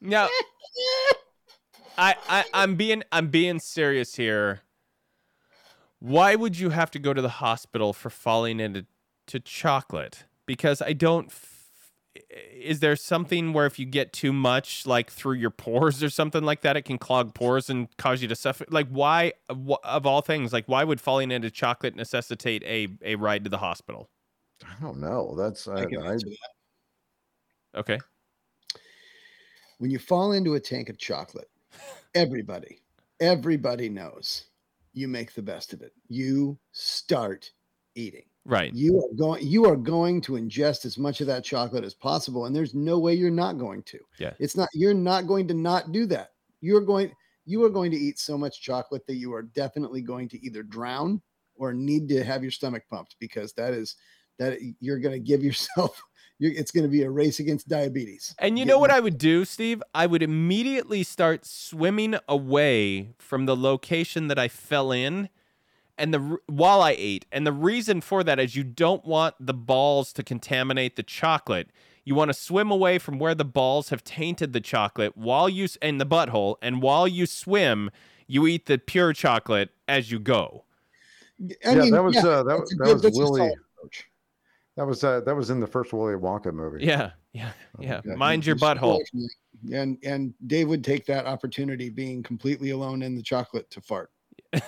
[SPEAKER 1] Now, I, I I'm being I'm being serious here. Why would you have to go to the hospital for falling into to chocolate? Because I don't. F- is there something where if you get too much, like through your pores or something like that, it can clog pores and cause you to suffer? Like, why of of all things, like why would falling into chocolate necessitate a a ride to the hospital?
[SPEAKER 3] I don't know. That's I,
[SPEAKER 2] uh,
[SPEAKER 3] I
[SPEAKER 2] I, that.
[SPEAKER 1] Okay.
[SPEAKER 2] When you fall into a tank of chocolate, everybody, everybody knows you make the best of it. You start eating.
[SPEAKER 1] Right.
[SPEAKER 2] You are going you are going to ingest as much of that chocolate as possible and there's no way you're not going to.
[SPEAKER 1] Yeah.
[SPEAKER 2] It's not you're not going to not do that. You're going you are going to eat so much chocolate that you are definitely going to either drown or need to have your stomach pumped because that is that you're going to give yourself you're, it's going to be a race against diabetes.
[SPEAKER 1] And you
[SPEAKER 2] Get
[SPEAKER 1] know what
[SPEAKER 2] me-
[SPEAKER 1] I would do, Steve? I would immediately start swimming away from the location that I fell in and the while I ate. And the reason for that is you don't want the balls to contaminate the chocolate. You want to swim away from where the balls have tainted the chocolate while you in the butthole and while you swim, you eat the pure chocolate as you go.
[SPEAKER 2] I
[SPEAKER 3] yeah,
[SPEAKER 2] mean,
[SPEAKER 3] that was
[SPEAKER 2] yeah,
[SPEAKER 3] uh, that, that
[SPEAKER 2] good-
[SPEAKER 3] was
[SPEAKER 2] that's
[SPEAKER 3] Willie. That was uh, that was in the first Willy Wonka movie.
[SPEAKER 1] Yeah. Yeah. Yeah.
[SPEAKER 2] Yeah,
[SPEAKER 1] Mind your butthole.
[SPEAKER 2] away from it. And and Dave would take that opportunity, being completely alone in the chocolate, to fart.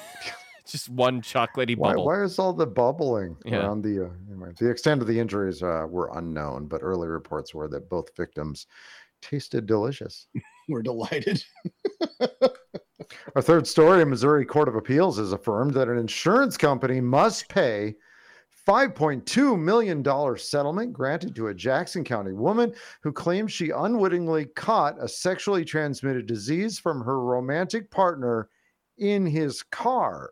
[SPEAKER 1] Just one chocolatey
[SPEAKER 3] Why,
[SPEAKER 1] bubble.
[SPEAKER 3] why is all the bubbling
[SPEAKER 1] Yeah.
[SPEAKER 3] around the uh, anyway, the extent of the injuries uh, were unknown, but early reports were that both victims tasted delicious.
[SPEAKER 2] We're delighted.
[SPEAKER 3] Our third story: a Missouri Court of Appeals has affirmed that an insurance company must pay $5.2 million settlement granted to a Jackson County woman who claims she unwittingly caught a sexually transmitted disease from her romantic partner in his car.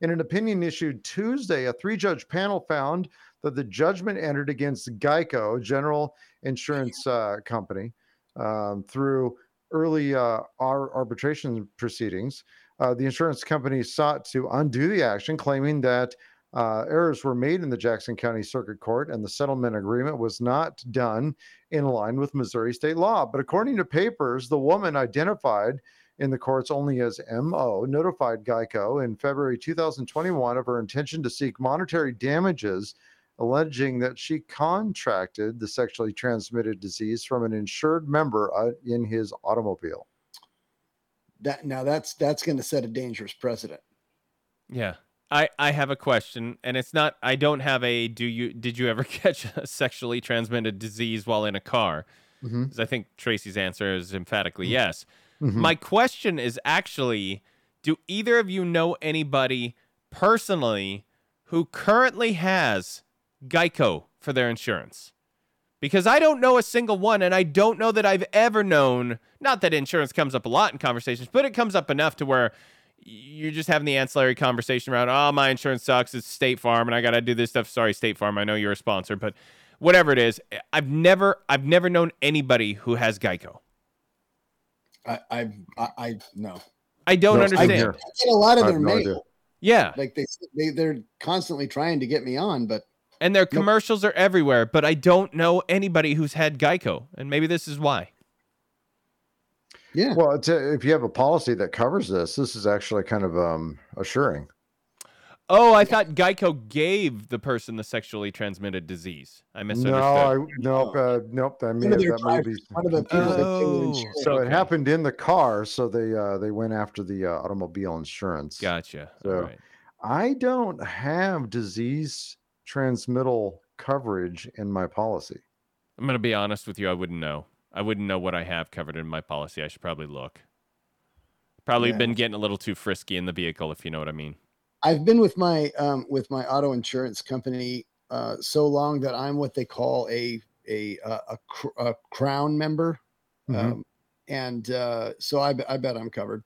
[SPEAKER 3] In an opinion issued Tuesday, a three judge panel found that the judgment entered against Geico, General Insurance uh, Company, um, through early uh, ar- arbitration proceedings. Uh, the insurance company sought to undo the action, claiming that uh, errors were made in the Jackson County Circuit Court and the settlement agreement was not done in line with Missouri state law. But according to papers, the woman identified in the courts only as MO, notified Geico in February 2021 of her intention to seek monetary damages, alleging that she contracted the sexually transmitted disease from an insured member uh, in his automobile.
[SPEAKER 2] That now that's that's going to set a dangerous precedent.
[SPEAKER 1] Yeah. I, I have a question, and it's not. I don't have a. Do you did you ever catch a sexually transmitted disease while in a car?
[SPEAKER 3] Mhm.
[SPEAKER 1] Because I think Tracy's answer is
[SPEAKER 3] Mm-hmm.
[SPEAKER 1] emphatically yes.
[SPEAKER 3] Mhm.
[SPEAKER 1] My question is actually: Do either of you know anybody personally who currently has Geico for their insurance? Because I don't know a single one, and I don't know that I've ever known. Not that insurance comes up a lot in conversations, but it comes up enough to where you're just having the ancillary conversation around, oh, my insurance sucks. It's State Farm, and I got to do this stuff. Sorry, State Farm. I know you're a sponsor, but whatever it is, I've never, I've never known anybody who has Geico.
[SPEAKER 2] I I I, I no.
[SPEAKER 1] I don't
[SPEAKER 3] No,
[SPEAKER 1] understand.
[SPEAKER 3] hear.
[SPEAKER 2] I get a lot of their
[SPEAKER 3] no
[SPEAKER 2] mail.
[SPEAKER 3] idea.
[SPEAKER 1] yeah,
[SPEAKER 2] Like they they they're constantly trying to get me on, but
[SPEAKER 1] and their commercials are everywhere, but I don't know anybody who's had Geico, and maybe this is why.
[SPEAKER 2] yeah.
[SPEAKER 3] Well, it's a, if you have a policy that covers this, this is actually kind of um, assuring.
[SPEAKER 1] Oh, I thought Geico gave the person the sexually transmitted disease. I misunderstood.
[SPEAKER 3] No, I, nope, uh, nope. I
[SPEAKER 2] one
[SPEAKER 3] mean, that may be.
[SPEAKER 2] one of the people that they
[SPEAKER 1] Oh.
[SPEAKER 3] So
[SPEAKER 1] Okay.
[SPEAKER 3] it happened in the car, so they uh, they went after the uh, automobile insurance.
[SPEAKER 1] Gotcha.
[SPEAKER 3] So-
[SPEAKER 1] All right.
[SPEAKER 3] I don't have disease transmittal coverage in my policy.
[SPEAKER 1] I'm gonna be honest with you. I wouldn't know. I wouldn't know what I have covered in my policy. I should probably look. Probably
[SPEAKER 2] Yeah.
[SPEAKER 1] been getting a little too frisky in the vehicle, if you know what I mean.
[SPEAKER 2] I've been with my um with my auto insurance company uh so long that I'm what they call a a a, a, cr- a crown member.
[SPEAKER 3] Mhm.
[SPEAKER 2] Um and uh so I, I bet I'm covered.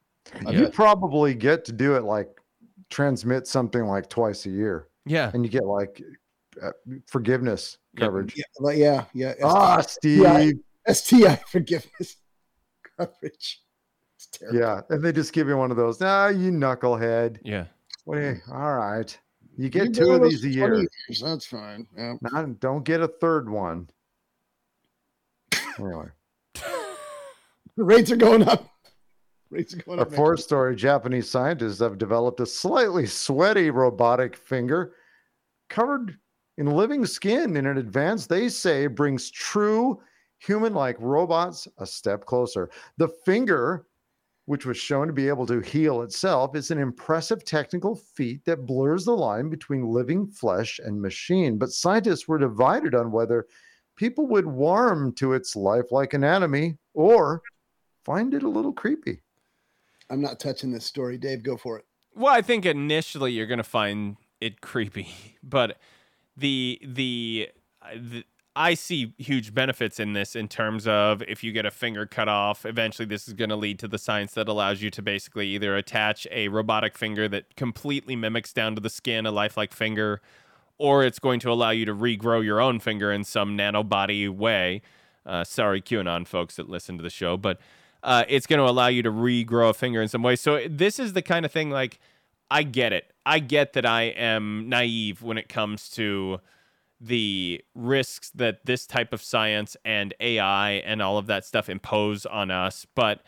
[SPEAKER 2] I
[SPEAKER 3] You
[SPEAKER 2] bet.
[SPEAKER 3] probably get to do it like transmit something like twice a year,
[SPEAKER 1] Yeah.
[SPEAKER 3] and you get like uh, forgiveness
[SPEAKER 1] Yep.
[SPEAKER 3] coverage.
[SPEAKER 2] Yeah, like, yeah, yeah.
[SPEAKER 3] Ah, Steve.
[SPEAKER 2] Yeah. STI forgiveness coverage. It's terrible.
[SPEAKER 3] Yeah, and they just give you one of those. Ah, you knucklehead.
[SPEAKER 1] Yeah.
[SPEAKER 3] You- all right, you
[SPEAKER 2] You
[SPEAKER 3] get
[SPEAKER 2] do
[SPEAKER 3] two of these a year.
[SPEAKER 2] years, That's fine. Yeah.
[SPEAKER 3] Not, don't get a third one. Anyway,
[SPEAKER 2] The rates are going up. Rates are going
[SPEAKER 3] a
[SPEAKER 2] up.
[SPEAKER 3] fourth story: Japanese scientists have developed a slightly sweaty robotic finger covered in living skin in an advance they say brings true human-like robots a step closer. The finger which was shown to be able to heal itself, is an impressive technical feat that blurs the line between living flesh and machine. But scientists were divided on whether people would warm to its lifelike anatomy or find it a little creepy.
[SPEAKER 2] I'm not touching this story. Dave, go for it.
[SPEAKER 1] Well, I think initially you're gonna find it creepy, but the the, uh, the I see huge benefits in this in terms of if you get a finger cut off, eventually this is going to lead to the science that allows you to basically either attach a robotic finger that completely mimics down to the skin a lifelike finger, or it's going to allow you to regrow your own finger in some nanobody way. Uh, sorry, QAnon folks that listen to the show, but uh, it's going to allow you to regrow a finger in some way. So this is the kind of thing like I get it. I get that I am naive when it comes to the risks that this type of science and AI and all of that stuff impose on us, but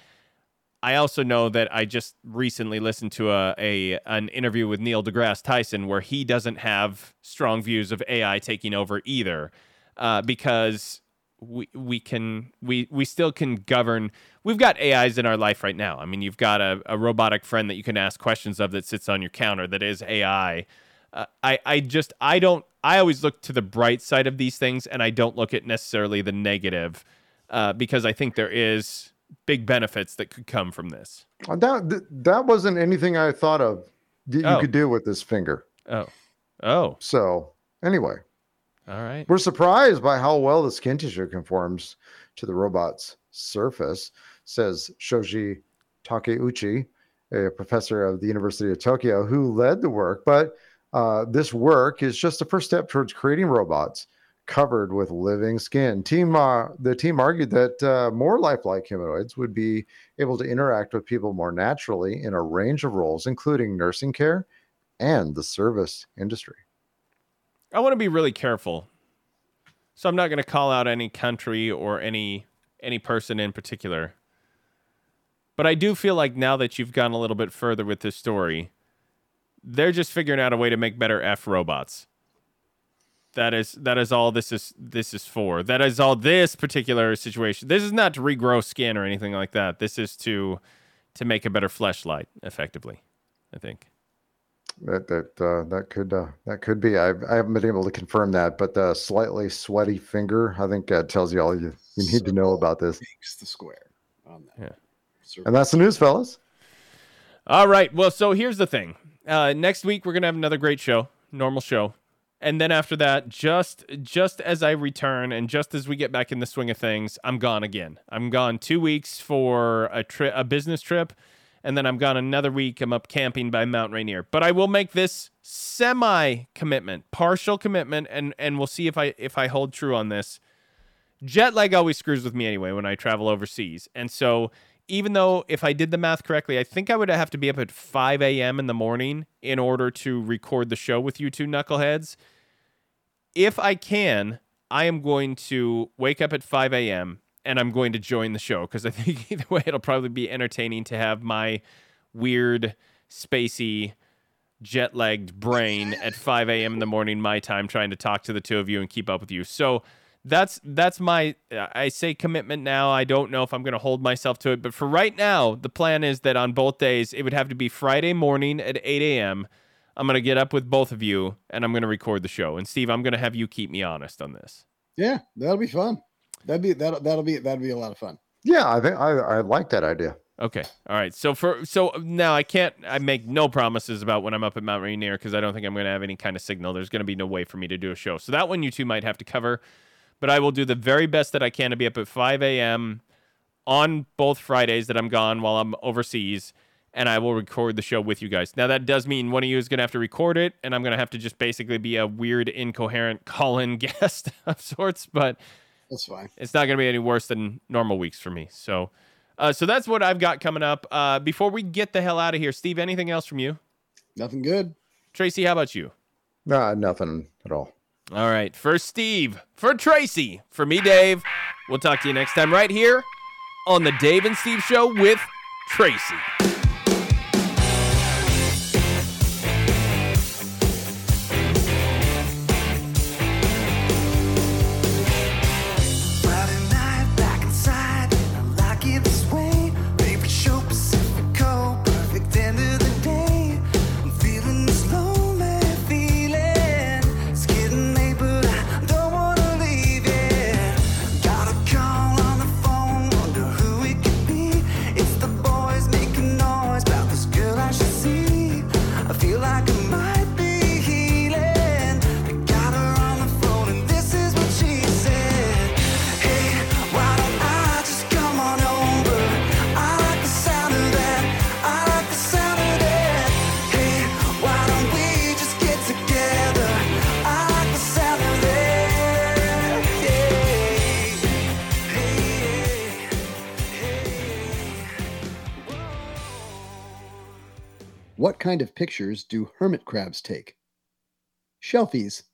[SPEAKER 1] I also know that I just recently listened to a, a an interview with Neil deGrasse Tyson where he doesn't have strong views of AI taking over either, uh, because we we can we we still can govern. We've got AIs in our life right now. I mean, you've got a, a robotic friend that you can ask questions of that sits on your counter that is AI. Uh, I I just I don't I always look to the bright side of these things and I don't look at necessarily the negative uh, because I think there is big benefits that could come from this.
[SPEAKER 3] Uh, That that wasn't anything I thought of that you
[SPEAKER 1] Oh.
[SPEAKER 3] could do with this finger.
[SPEAKER 1] Oh, oh,
[SPEAKER 3] So anyway,
[SPEAKER 1] all right.
[SPEAKER 3] we're surprised by how well the skin tissue conforms to the robot's surface, says Shoji Takeuchi, a professor of the University of Tokyo who led the work. But uh, this work is just the first step towards creating robots covered with living skin. Team uh, the team argued that uh, more lifelike humanoids would be able to interact with people more naturally in a range of roles, including nursing care and the service industry.
[SPEAKER 1] I want to be really careful. So I'm not going to call out any country or any any person in particular. But I do feel like now that you've gone a little bit further with this story, they're just figuring out a way to make better F robots. That is that is all this is this is for. That is all this particular situation. This is not to regrow skin or anything like that. This is to to make a better fleshlight effectively. I think.
[SPEAKER 3] That that uh, that could uh, that could be. I've, I haven't been able to confirm that, but the slightly sweaty finger, I think, uh, tells you all you, you need to know about this.
[SPEAKER 2] Makes the square on that.
[SPEAKER 1] Yeah.
[SPEAKER 2] Circle.
[SPEAKER 3] And that's the news, fellas.
[SPEAKER 1] All right. Well, so here's the thing. Uh, next week we're gonna have another great show, normal show, and then after that, just just as I return and just as we get back in the swing of things, I'm gone again. I'm gone two weeks for a trip, a business trip, and then I'm gone another week. I'm up camping by Mount Rainier. But I will make this semi commitment, partial commitment, and and we'll see if I if I hold true on this. Jet lag always screws with me anyway when I travel overseas, and so even though if I did the math correctly, I think I would have to be up at 5 a.m. in the morning in order to record the show with you two knuckleheads. If I can, I am going to wake up at 5 a.m. and I'm going to join the show because I think either way it'll probably be entertaining to have my weird, spacey, jet lagged brain at 5 a.m. in the morning, my time, trying to talk to the two of you and keep up with you. So that's that's my I say commitment now. I don't know if I'm going to hold myself to it, but for right now, the plan is that on both days it would have to be Friday morning at 8 a.m. I'm going to get up with both of you and I'm going to record the show. And Steve, I'm going to have you keep me honest on this.
[SPEAKER 2] Yeah, that'll be fun. That'd be that that'll be that'd be a lot of fun.
[SPEAKER 3] Yeah, I think I, I like that idea.
[SPEAKER 1] Okay. All right. So for so now I can't I make no promises about when I'm up at Mount Rainier because I don't think I'm going to have any kind of signal. There's going to be no way for me to do a show. So that one you two might have to cover, but I will do the very best that I can to be up at 5 a.m. on both Fridays that I'm gone while I'm overseas, and I will record the show with you guys. Now that does mean one of you is going to have to record it, and I'm going to have to just basically be a weird, incoherent call-in guest of sorts, but
[SPEAKER 2] That's fine.
[SPEAKER 1] it's not going to be any worse than normal weeks for me. So, uh, so that's what I've got coming up. Uh, before we get the hell out of here, Steve, anything else from you?
[SPEAKER 2] Nothing good.
[SPEAKER 1] Tracy, how about you?
[SPEAKER 3] Nah, nothing at all.
[SPEAKER 1] All right, for Steve, for Tracy, for me, Dave. We'll talk to you next time right here on the Dave and Steve Show with Tracy.
[SPEAKER 2] Kind of pictures do hermit crabs take? Shelfies.